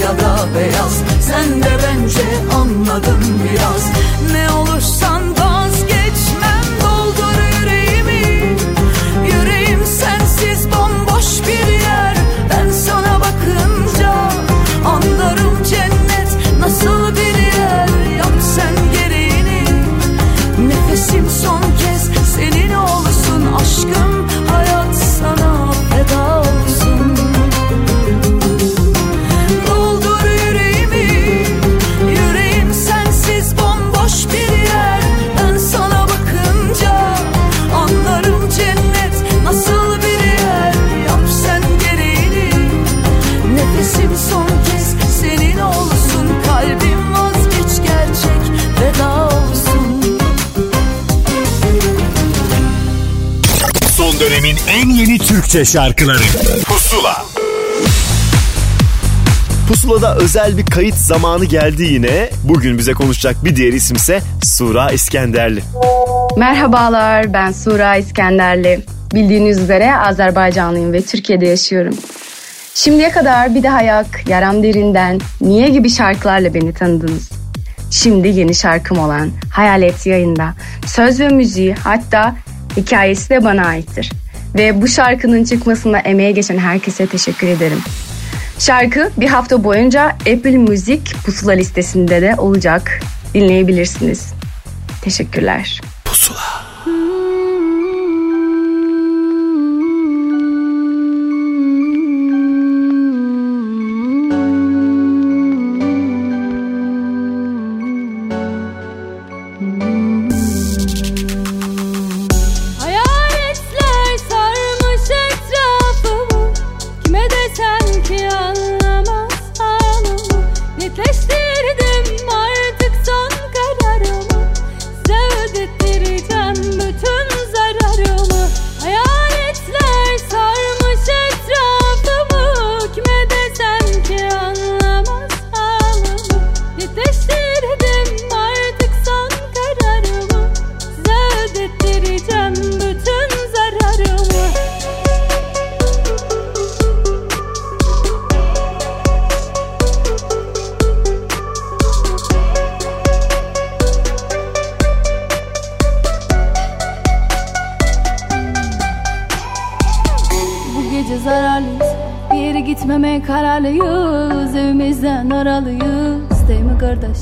ya da beyaz. Sen de bence anladın biraz Türkçe şarkıları Pusula Pusula'da özel bir kayıt zamanı geldi yine. Bugün bize konuşacak bir diğer isimse Sura İskenderli. Merhabalar ben Sura İskenderli. Bildiğiniz üzere Azerbaycanlıyım ve Türkiye'de yaşıyorum. Şimdiye kadar Bir de Hayak, Yaram Derinden, Niye gibi şarkılarla beni tanıdınız. Şimdi yeni şarkım olan Hayalet yayında. Söz ve müziği hatta hikayesi de bana aittir ve bu şarkının çıkmasına emeğe geçen herkese teşekkür ederim. Şarkı bir hafta boyunca Apple Music pusula listesinde de olacak. Dinleyebilirsiniz. Teşekkürler. Pusula.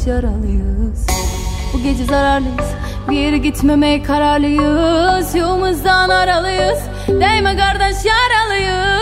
biz yaralıyız. Bu gece zararlıyız. Bir yere gitmemeye kararlıyız. Yolumuzdan aralıyız. Değme kardeş yaralıyız.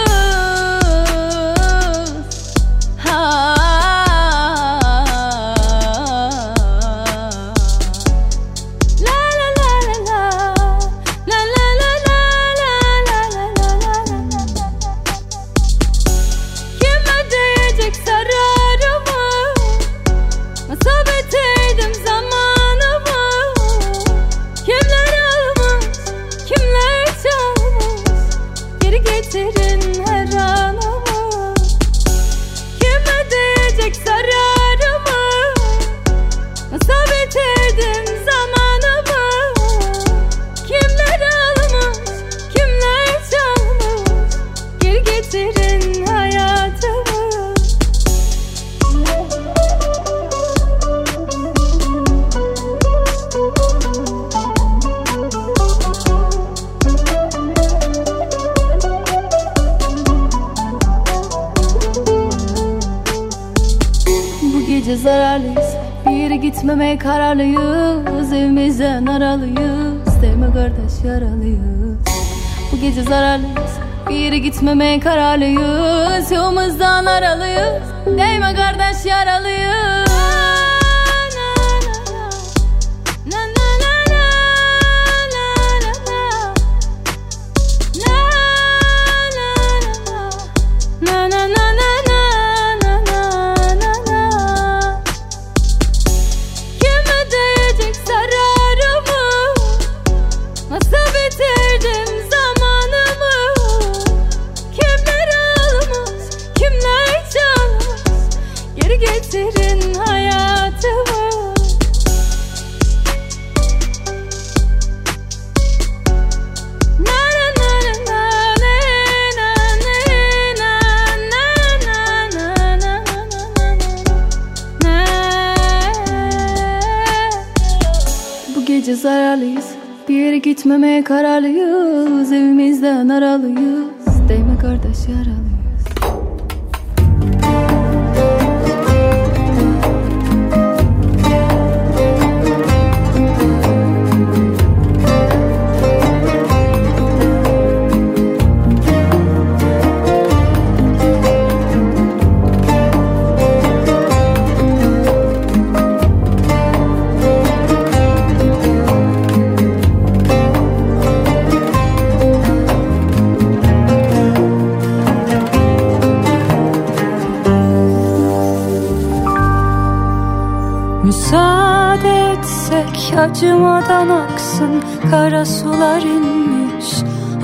Düşünme kararlıyız Yolumuzdan aralıyız. Değme kardeş yaralıyız. Bakmasın kara sular inmiş.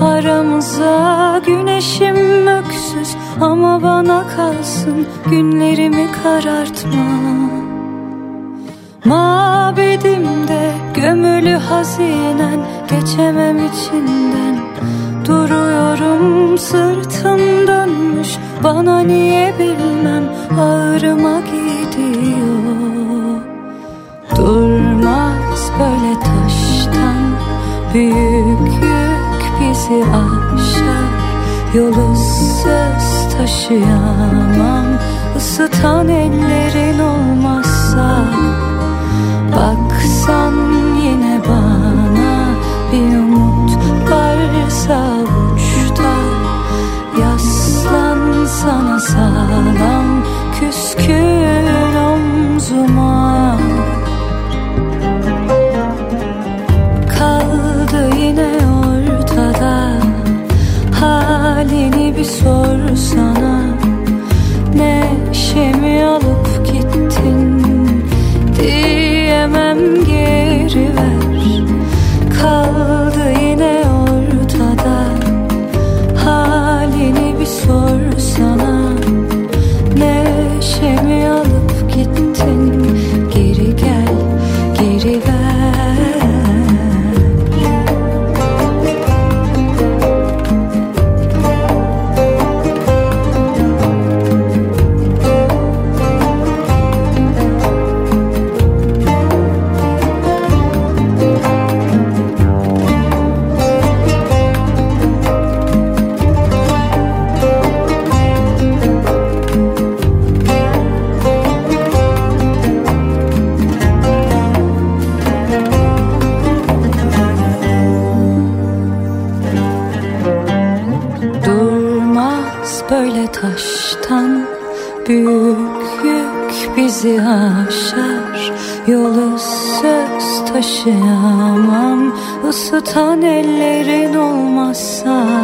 Aramıza güneşim öksüz Ama bana kalsın günlerimi karartma. Mabedimde gömülü hazinen Geçemem içinden. Duruyorum sırtım dönmüş Bana niye bilmem ağırıma gidiyor. Durmaz böyle Büyük yük bizi aşar Yolu söz taşıyamam. Isıtan ellerin olmazsa Baksan yine bana. Bir umut varsa uçta Yaslan sana sağlam Küskün omzuma Bir sorsana Neşemi alıp taşıyamam. Isıtan ellerin olmazsa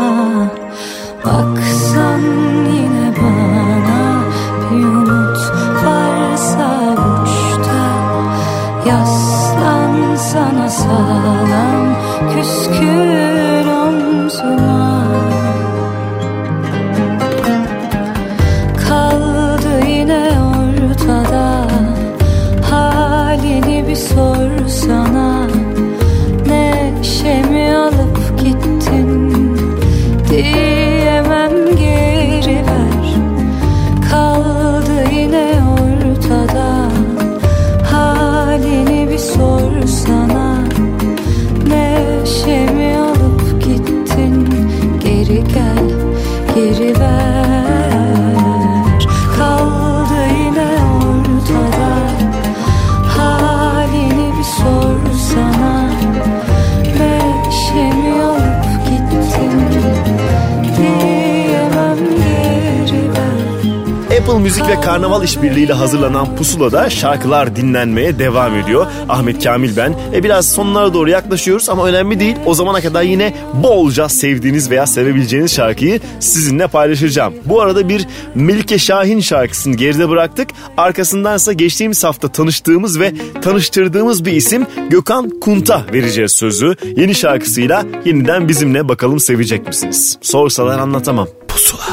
Müzik ve Karnaval işbirliğiyle hazırlanan Pusula'da şarkılar dinlenmeye devam ediyor. Ahmet Kamil ben. E biraz sonlara doğru yaklaşıyoruz ama önemli değil. O zamana kadar yine bolca sevdiğiniz veya sevebileceğiniz şarkıyı sizinle paylaşacağım. Bu arada bir Melike Şahin şarkısını geride bıraktık. Arkasındansa geçtiğimiz hafta tanıştığımız ve tanıştırdığımız bir isim Gökhan Kunt'a vereceğiz sözü. Yeni şarkısıyla yeniden bizimle bakalım sevecek misiniz? Sorsalar anlatamam. Pusula.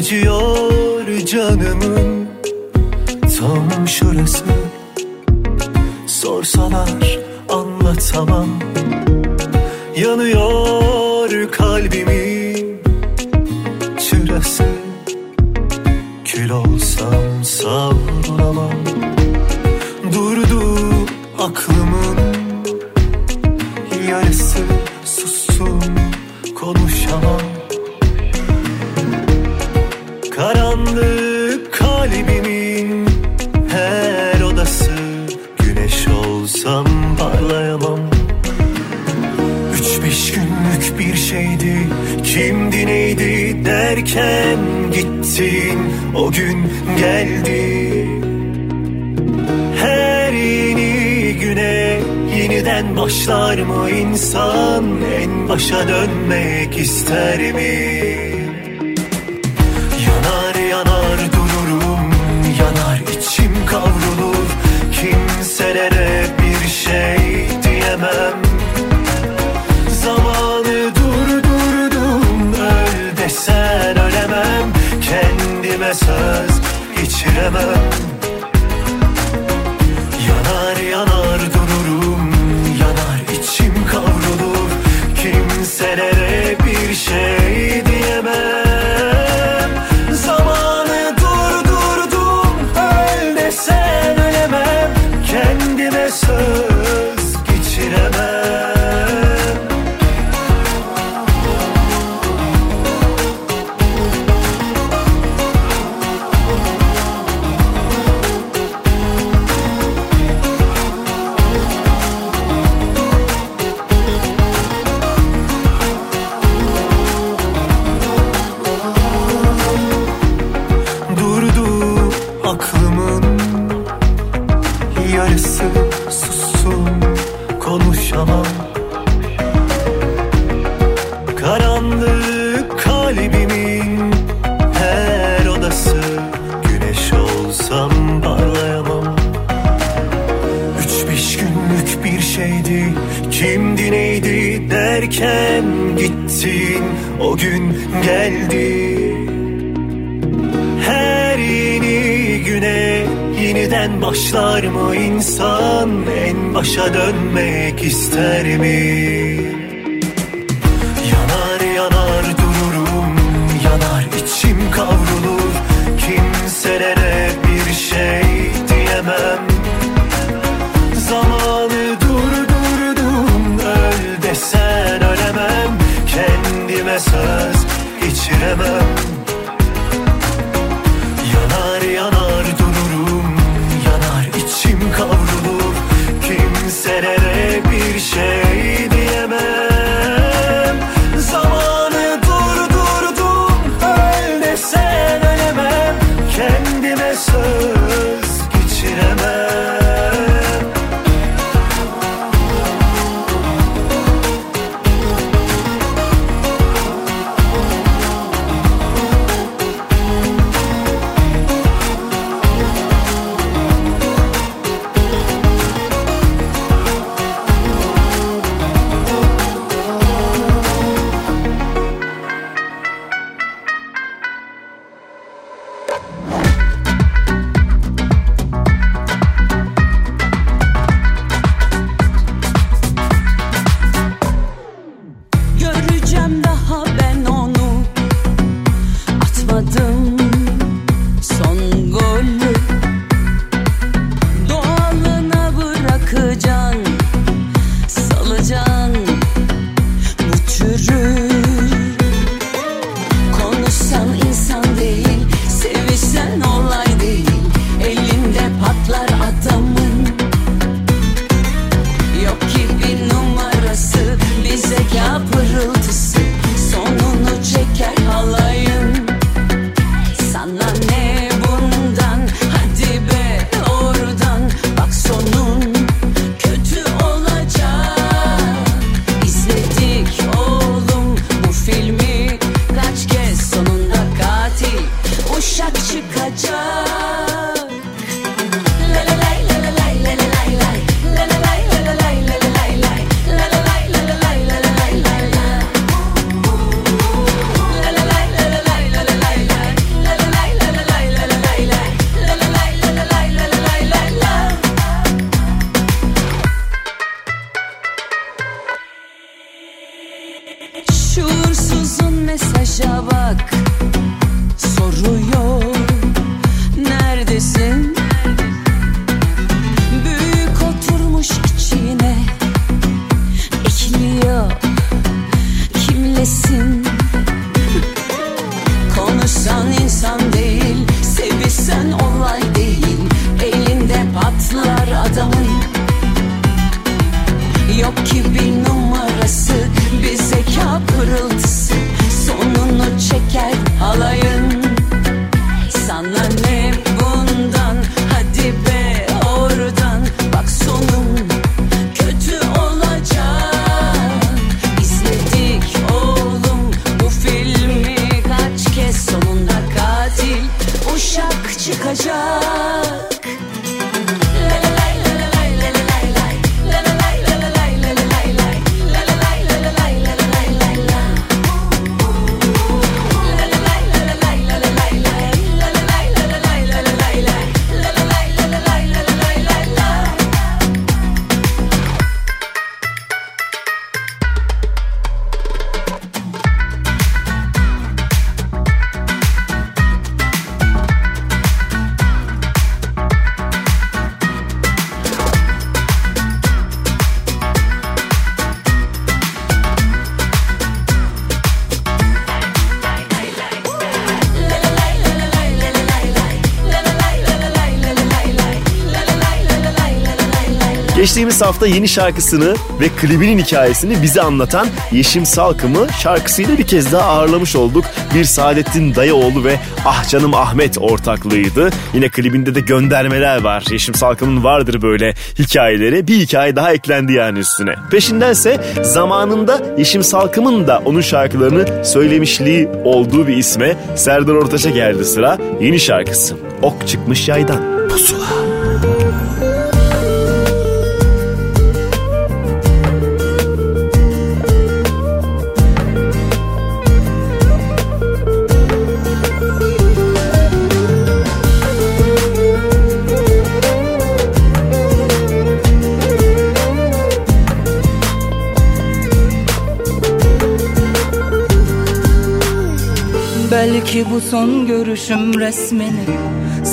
Acıyor canımın tam şurası. Sorsalar anlatamam. Yanıyor kalbimin insan En başa dönmek ister mi? Yanar yanar dururum Yanar içim kavrulur. Kimselere bir şey diyemem. Zamanı durdurdum Öl desen ölemem. Kendime söz geçiremem Geçtiğimiz hafta yeni şarkısını ve klibinin hikayesini bize anlatan Yeşim Salkım'ı şarkısıyla bir kez daha ağırlamış olduk. Bir Saadettin Dayıoğlu ve Ah Canım Ahmet ortaklığıydı. Yine klibinde de göndermeler var. Yeşim Salkım'ın vardır böyle hikayeleri. Bir hikaye daha eklendi yani üstüne. Peşindense zamanında Yeşim Salkım'ın da onun şarkılarını söylemişliği olduğu bir isme Serdar Ortaç'a geldi sıra. Yeni şarkısı. Ok çıkmış yaydan. Belki bu son görüşüm resmini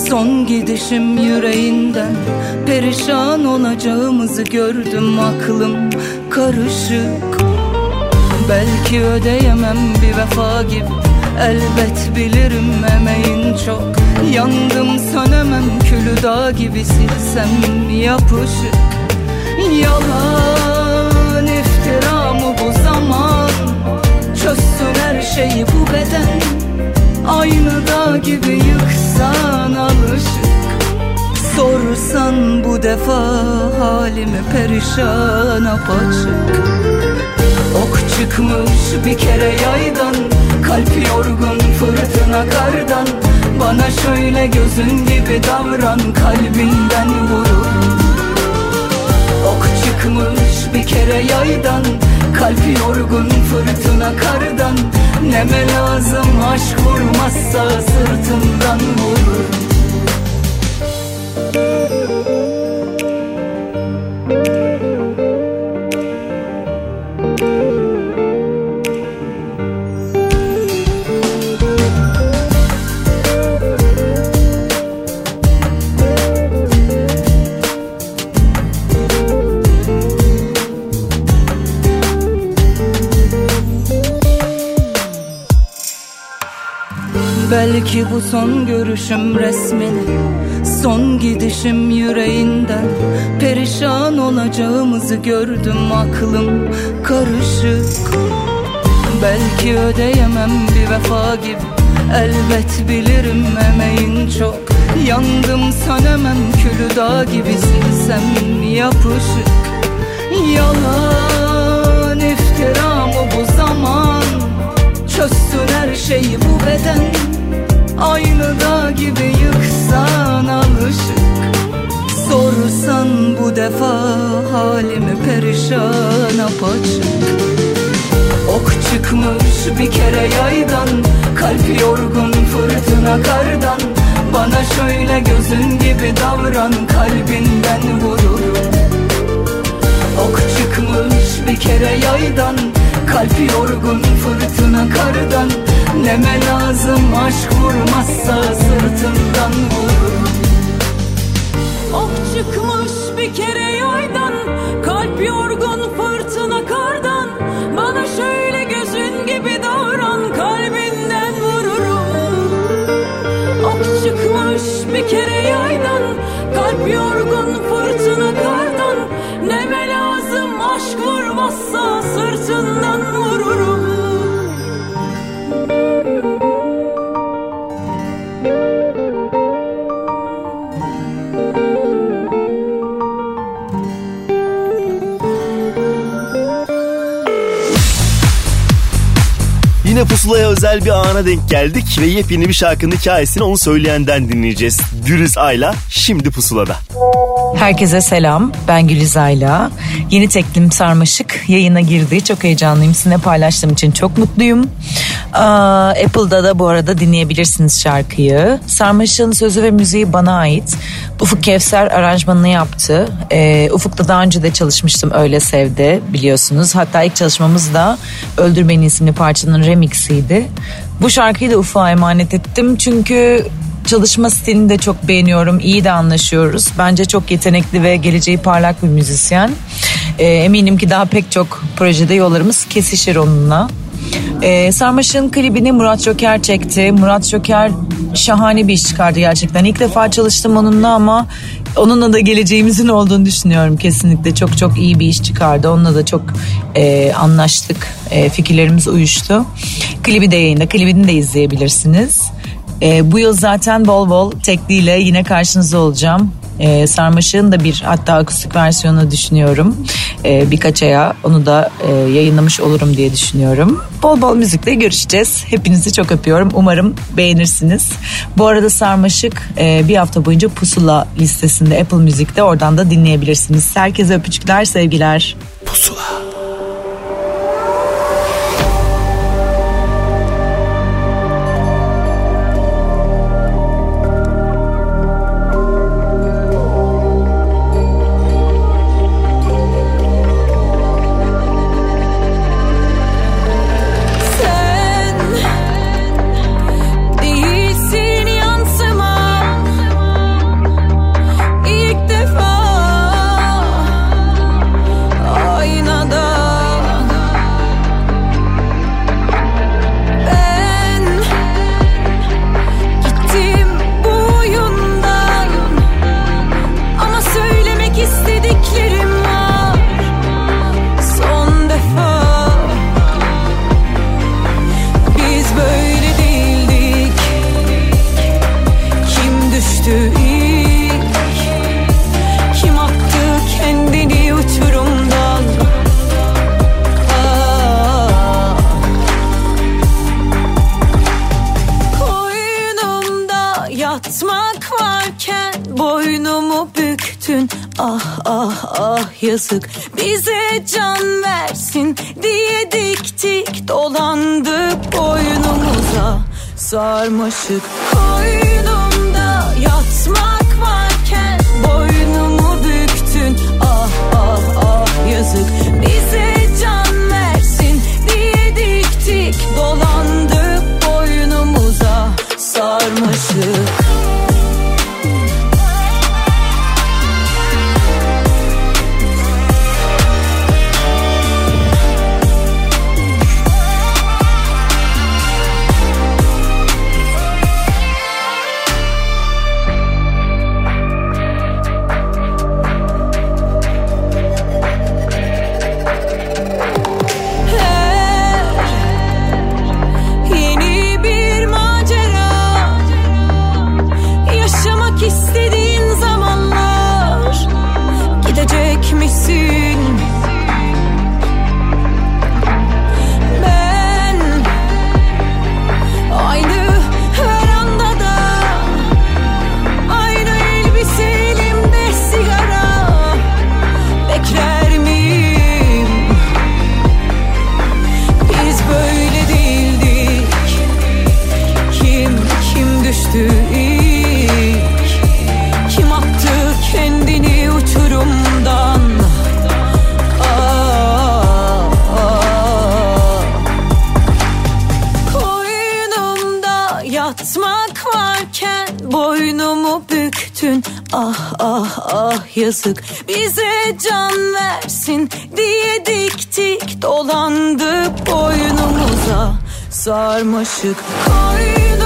Son gidişim yüreğinden. Perişan olacağımızı gördüm aklım karışık. Belki ödeyemem bir vefa gibi Elbet bilirim emeğin çok. Yandım sönemem külü dağ gibi silsem yapışık. Yalan iftira mı bu zaman Çözsün her şeyi bu beden Aynı dağ gibi yıksan alışık. Sorsan bu defa halimi perişan apaçık. Ok çıkmış bir kere yaydan Kalp yorgun fırtına kardan. Bana şöyle gözün gibi davran Kalbinden vururum Ok çıkmış bir kere yaydan Kalp yorgun fırtına kardan. Neme lazım aşk vurmazsa sırtından vurur son görüşüm resmini Son gidişim yüreğinden. Perişan olacağımızı gördüm aklım karışık. Belki ödeyemem bir vefa gibi Elbet bilirim emeğin çok. Yandım sönemem külü dağ gibi silsem yapışık? Yalan iftira mı bu zaman. Çözsün her şeyi bu beden Aynı dağ gibi yıksan alışık. Sorsan bu defa halimi perişan apaçık. Ok çıkmış bir kere yaydan Kalp yorgun fırtına kardan. Bana şöyle gözün gibi davran Kalbinden vururum Ok çıkmış bir kere yaydan Kalp yorgun fırtına kardan Neme lazım aşk vurmazsa sırtından vurur. Ok çıkmış bir kere yaydan Kalp yorgun fırtına kardan. Bana şöyle gözün gibi davran Kalbinden vururum. Ok çıkmış bir kere yaydan Kalp yorgun fırtına kardan. Neme lazım aşk vurmazsa sırtından vururum pusulaya özel bir ana denk geldik ve yepyeni bir şarkının hikayesini onu söyleyenden dinleyeceğiz. Güliz Ayla şimdi pusulada. Herkese selam. Ben Güliz Ayla. Yeni teklim Sarmaşık yayına girdi. Çok heyecanlıyım. Sizinle paylaştığım için çok mutluyum. Apple'da da bu arada dinleyebilirsiniz şarkıyı. Sarmaşık'ın sözü ve müziği bana ait. Ufuk Kevser aranjmanını yaptı. Ee, Ufuk'ta daha önce de çalışmıştım Öyle Sevdi biliyorsunuz. Hatta ilk çalışmamız da Öldür Beni isimli parçanın remixiydi. Bu şarkıyı da Ufuk'a emanet ettim çünkü çalışma stilini de çok beğeniyorum. İyi de anlaşıyoruz. Bence çok yetenekli ve geleceği parlak bir müzisyen. Ee, eminim ki daha pek çok projede yollarımız kesişir onunla. Ee, Sarmaşık'ın klibini Murat Joker çekti. Murat Joker şahane bir iş çıkardı gerçekten. İlk defa çalıştım onunla ama onunla da geleceğimizin olduğunu düşünüyorum kesinlikle. Çok çok iyi bir iş çıkardı. Onunla da çok e, anlaştık. E, fikirlerimiz uyuştu. Klibi de yayında. Klibini de izleyebilirsiniz. E, bu yıl zaten bol bol tekliyle yine karşınızda olacağım. E, Sarmaşık'ın da bir hatta akustik versiyonu düşünüyorum. E, birkaç aya onu da e, yayınlamış olurum diye düşünüyorum. Bol bol müzikle görüşeceğiz. Hepinizi çok öpüyorum. Umarım beğenirsiniz. Bu arada Sarmaşık e, bir hafta boyunca Pusula listesinde Apple Müzik'te oradan da dinleyebilirsiniz. Herkese öpücükler, sevgiler. Pusula. Sarmaşık Koynumda yatmak varken Boynumu büktün. Ah ah ah yazık. Bize can versin diye diktik Dolandık boynumuza. Sarmaşık Koynumda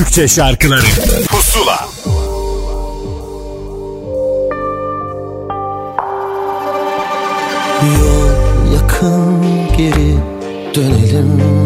Türkçe şarkıları. Pusula. Yol yakın geri dönelim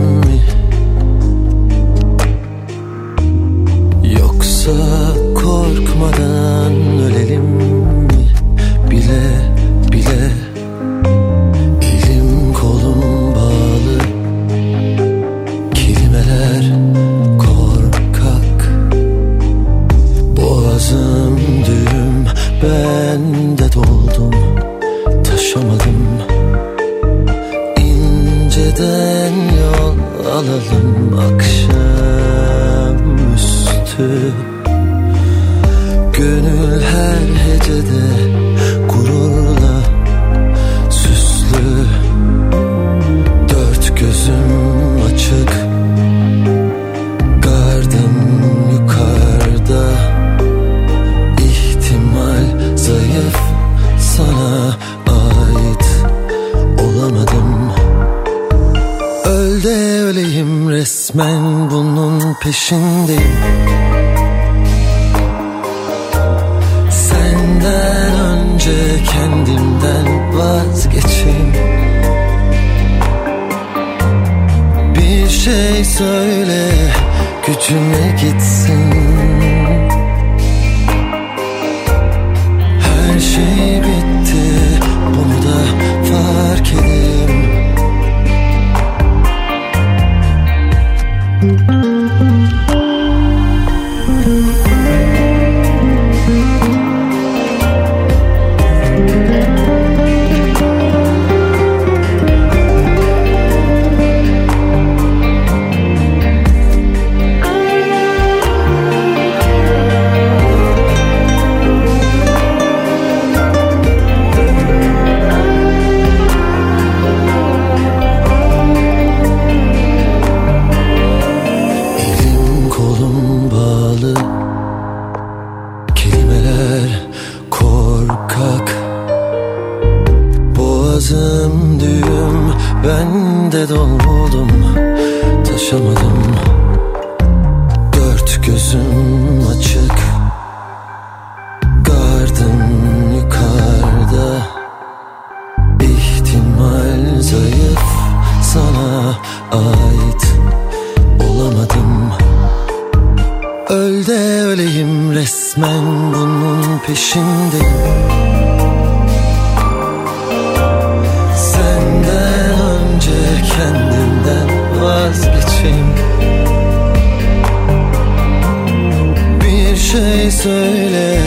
şey söyle.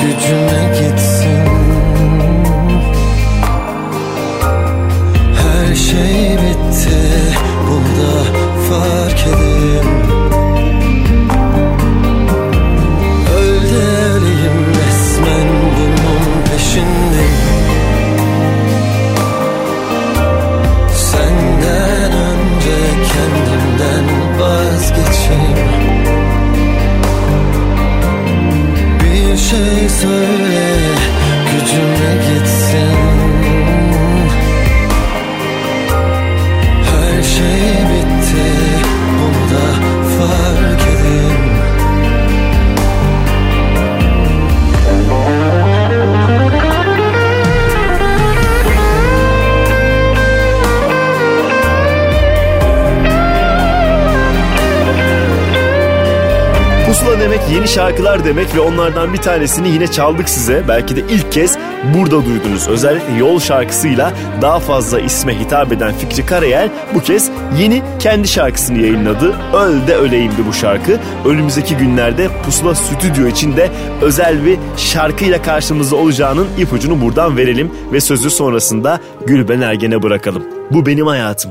Gücüme gitsin. Sư yeni şarkılar demek ve onlardan bir tanesini yine çaldık size. Belki de ilk kez burada duydunuz. Özellikle yol şarkısıyla daha fazla isme hitap eden Fikri Karayel bu kez yeni kendi şarkısını yayınladı. Öl de öleyimdi bu şarkı. Önümüzdeki günlerde Pusula Stüdyo içinde özel bir şarkıyla karşımızda olacağının ipucunu buradan verelim ve sözü sonrasında Gülben Ergen'e bırakalım. Bu benim hayatım.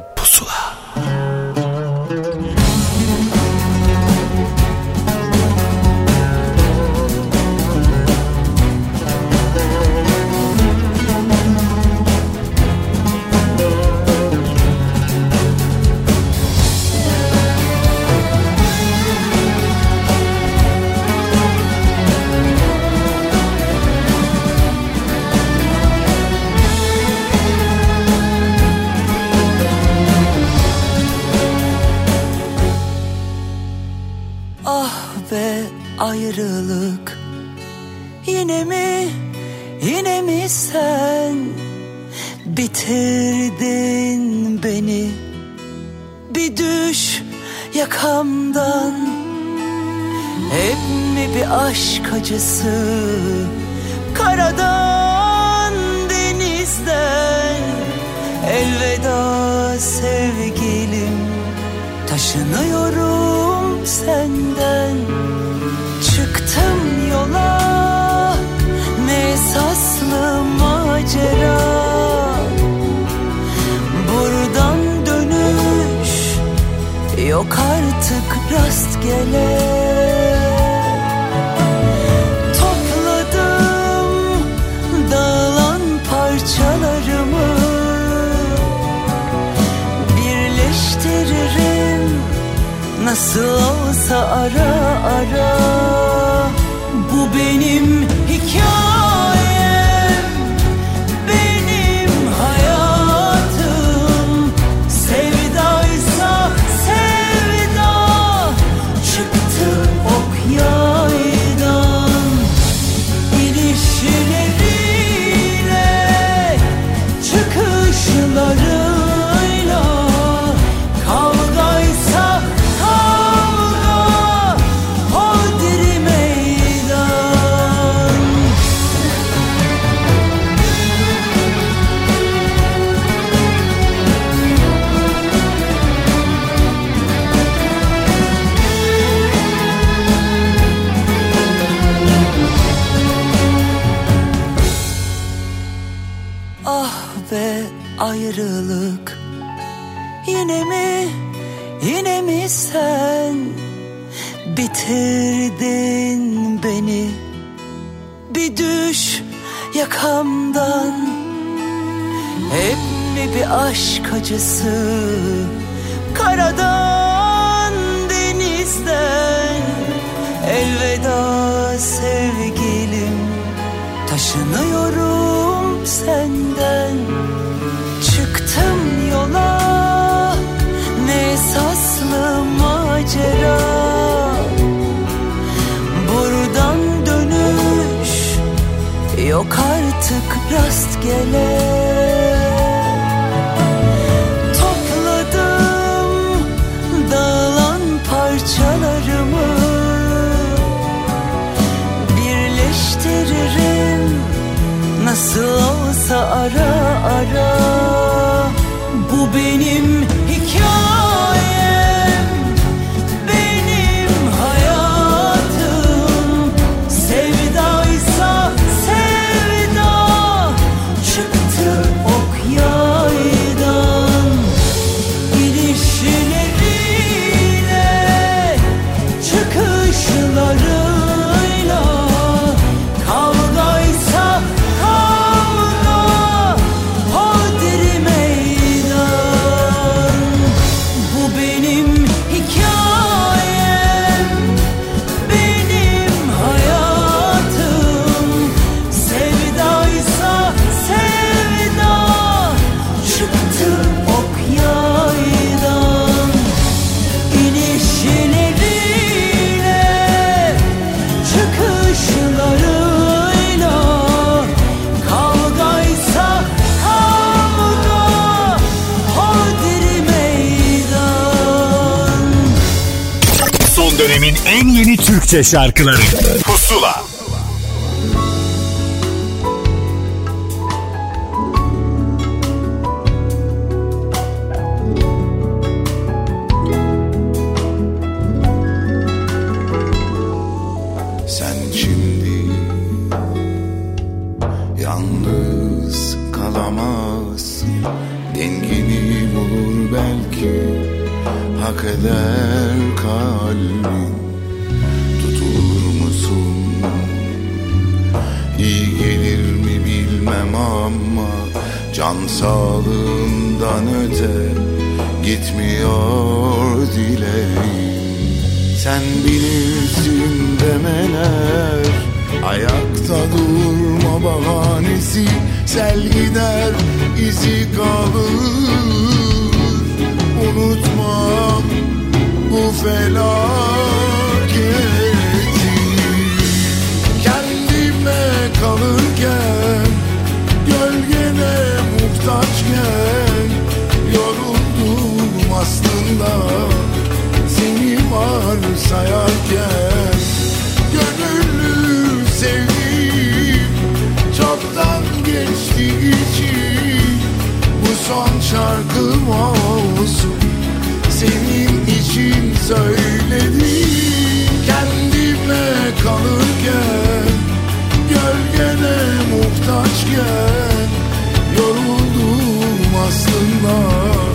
Ah be ayrılık. Yine mi yine mi sen Bitirdin beni? Bir düş yakamdan. Hep mi bir aşk acısı? Karadan denizden. Elveda sevgilim Taşınıyorum senden. Çıktım yola Ne esaslı macera. Buradan dönüş Yok artık rastgele. Topladım dağılan parçalarımı Nasıl olsa ara ara Bu benim hikayem Türkçe şarkıları Can sağlığından öte gitmiyor dileğim. Sen bilirsin demeler Ayakta durma bahanesi Sel gider izi kalır. Unutmam bu felaketi Kendime kalırken muhtaçken Yoruldum aslında. Seni varsayarken Gönüllü sevdiğim çoktan geçti için Bu son şarkım olsun senin için söyledim. Kendime kalırken gölgene muhtaçken Yoruldum aslında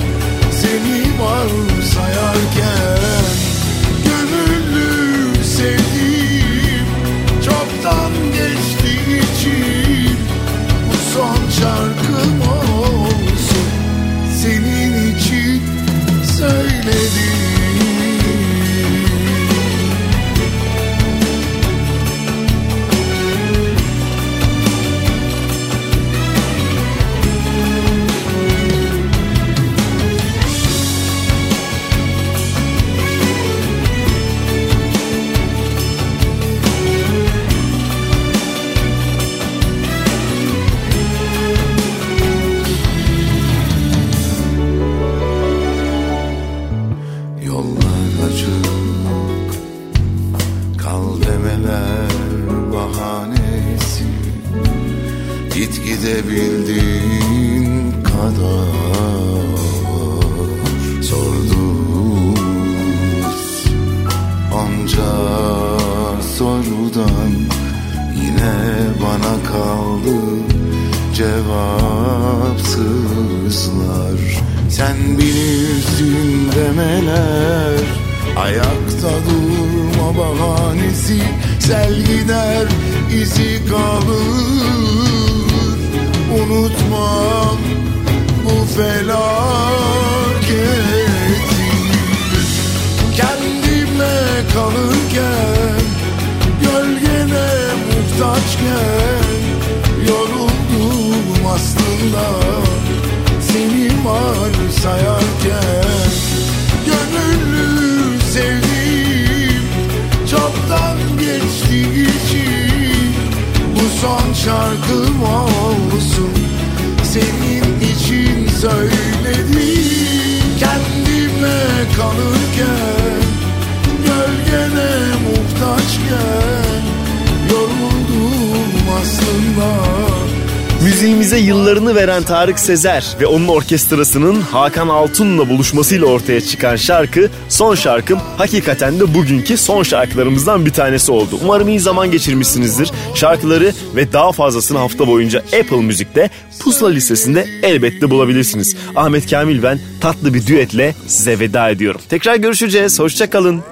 Tarık Sezer ve onun orkestrasının Hakan Altun'la buluşmasıyla ortaya çıkan şarkı Son Şarkım hakikaten de bugünkü son şarkılarımızdan bir tanesi oldu. Umarım iyi zaman geçirmişsinizdir. Şarkıları ve daha fazlasını hafta boyunca Apple Müzik'te Pusula listesinde elbette bulabilirsiniz. Ahmet Kamil ben tatlı bir düetle size veda ediyorum. Tekrar görüşeceğiz. Hoşçakalın.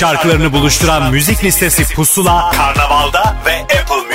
Şarkılarını buluşturan müzik listesi Pusula, Karnaval'da ve Apple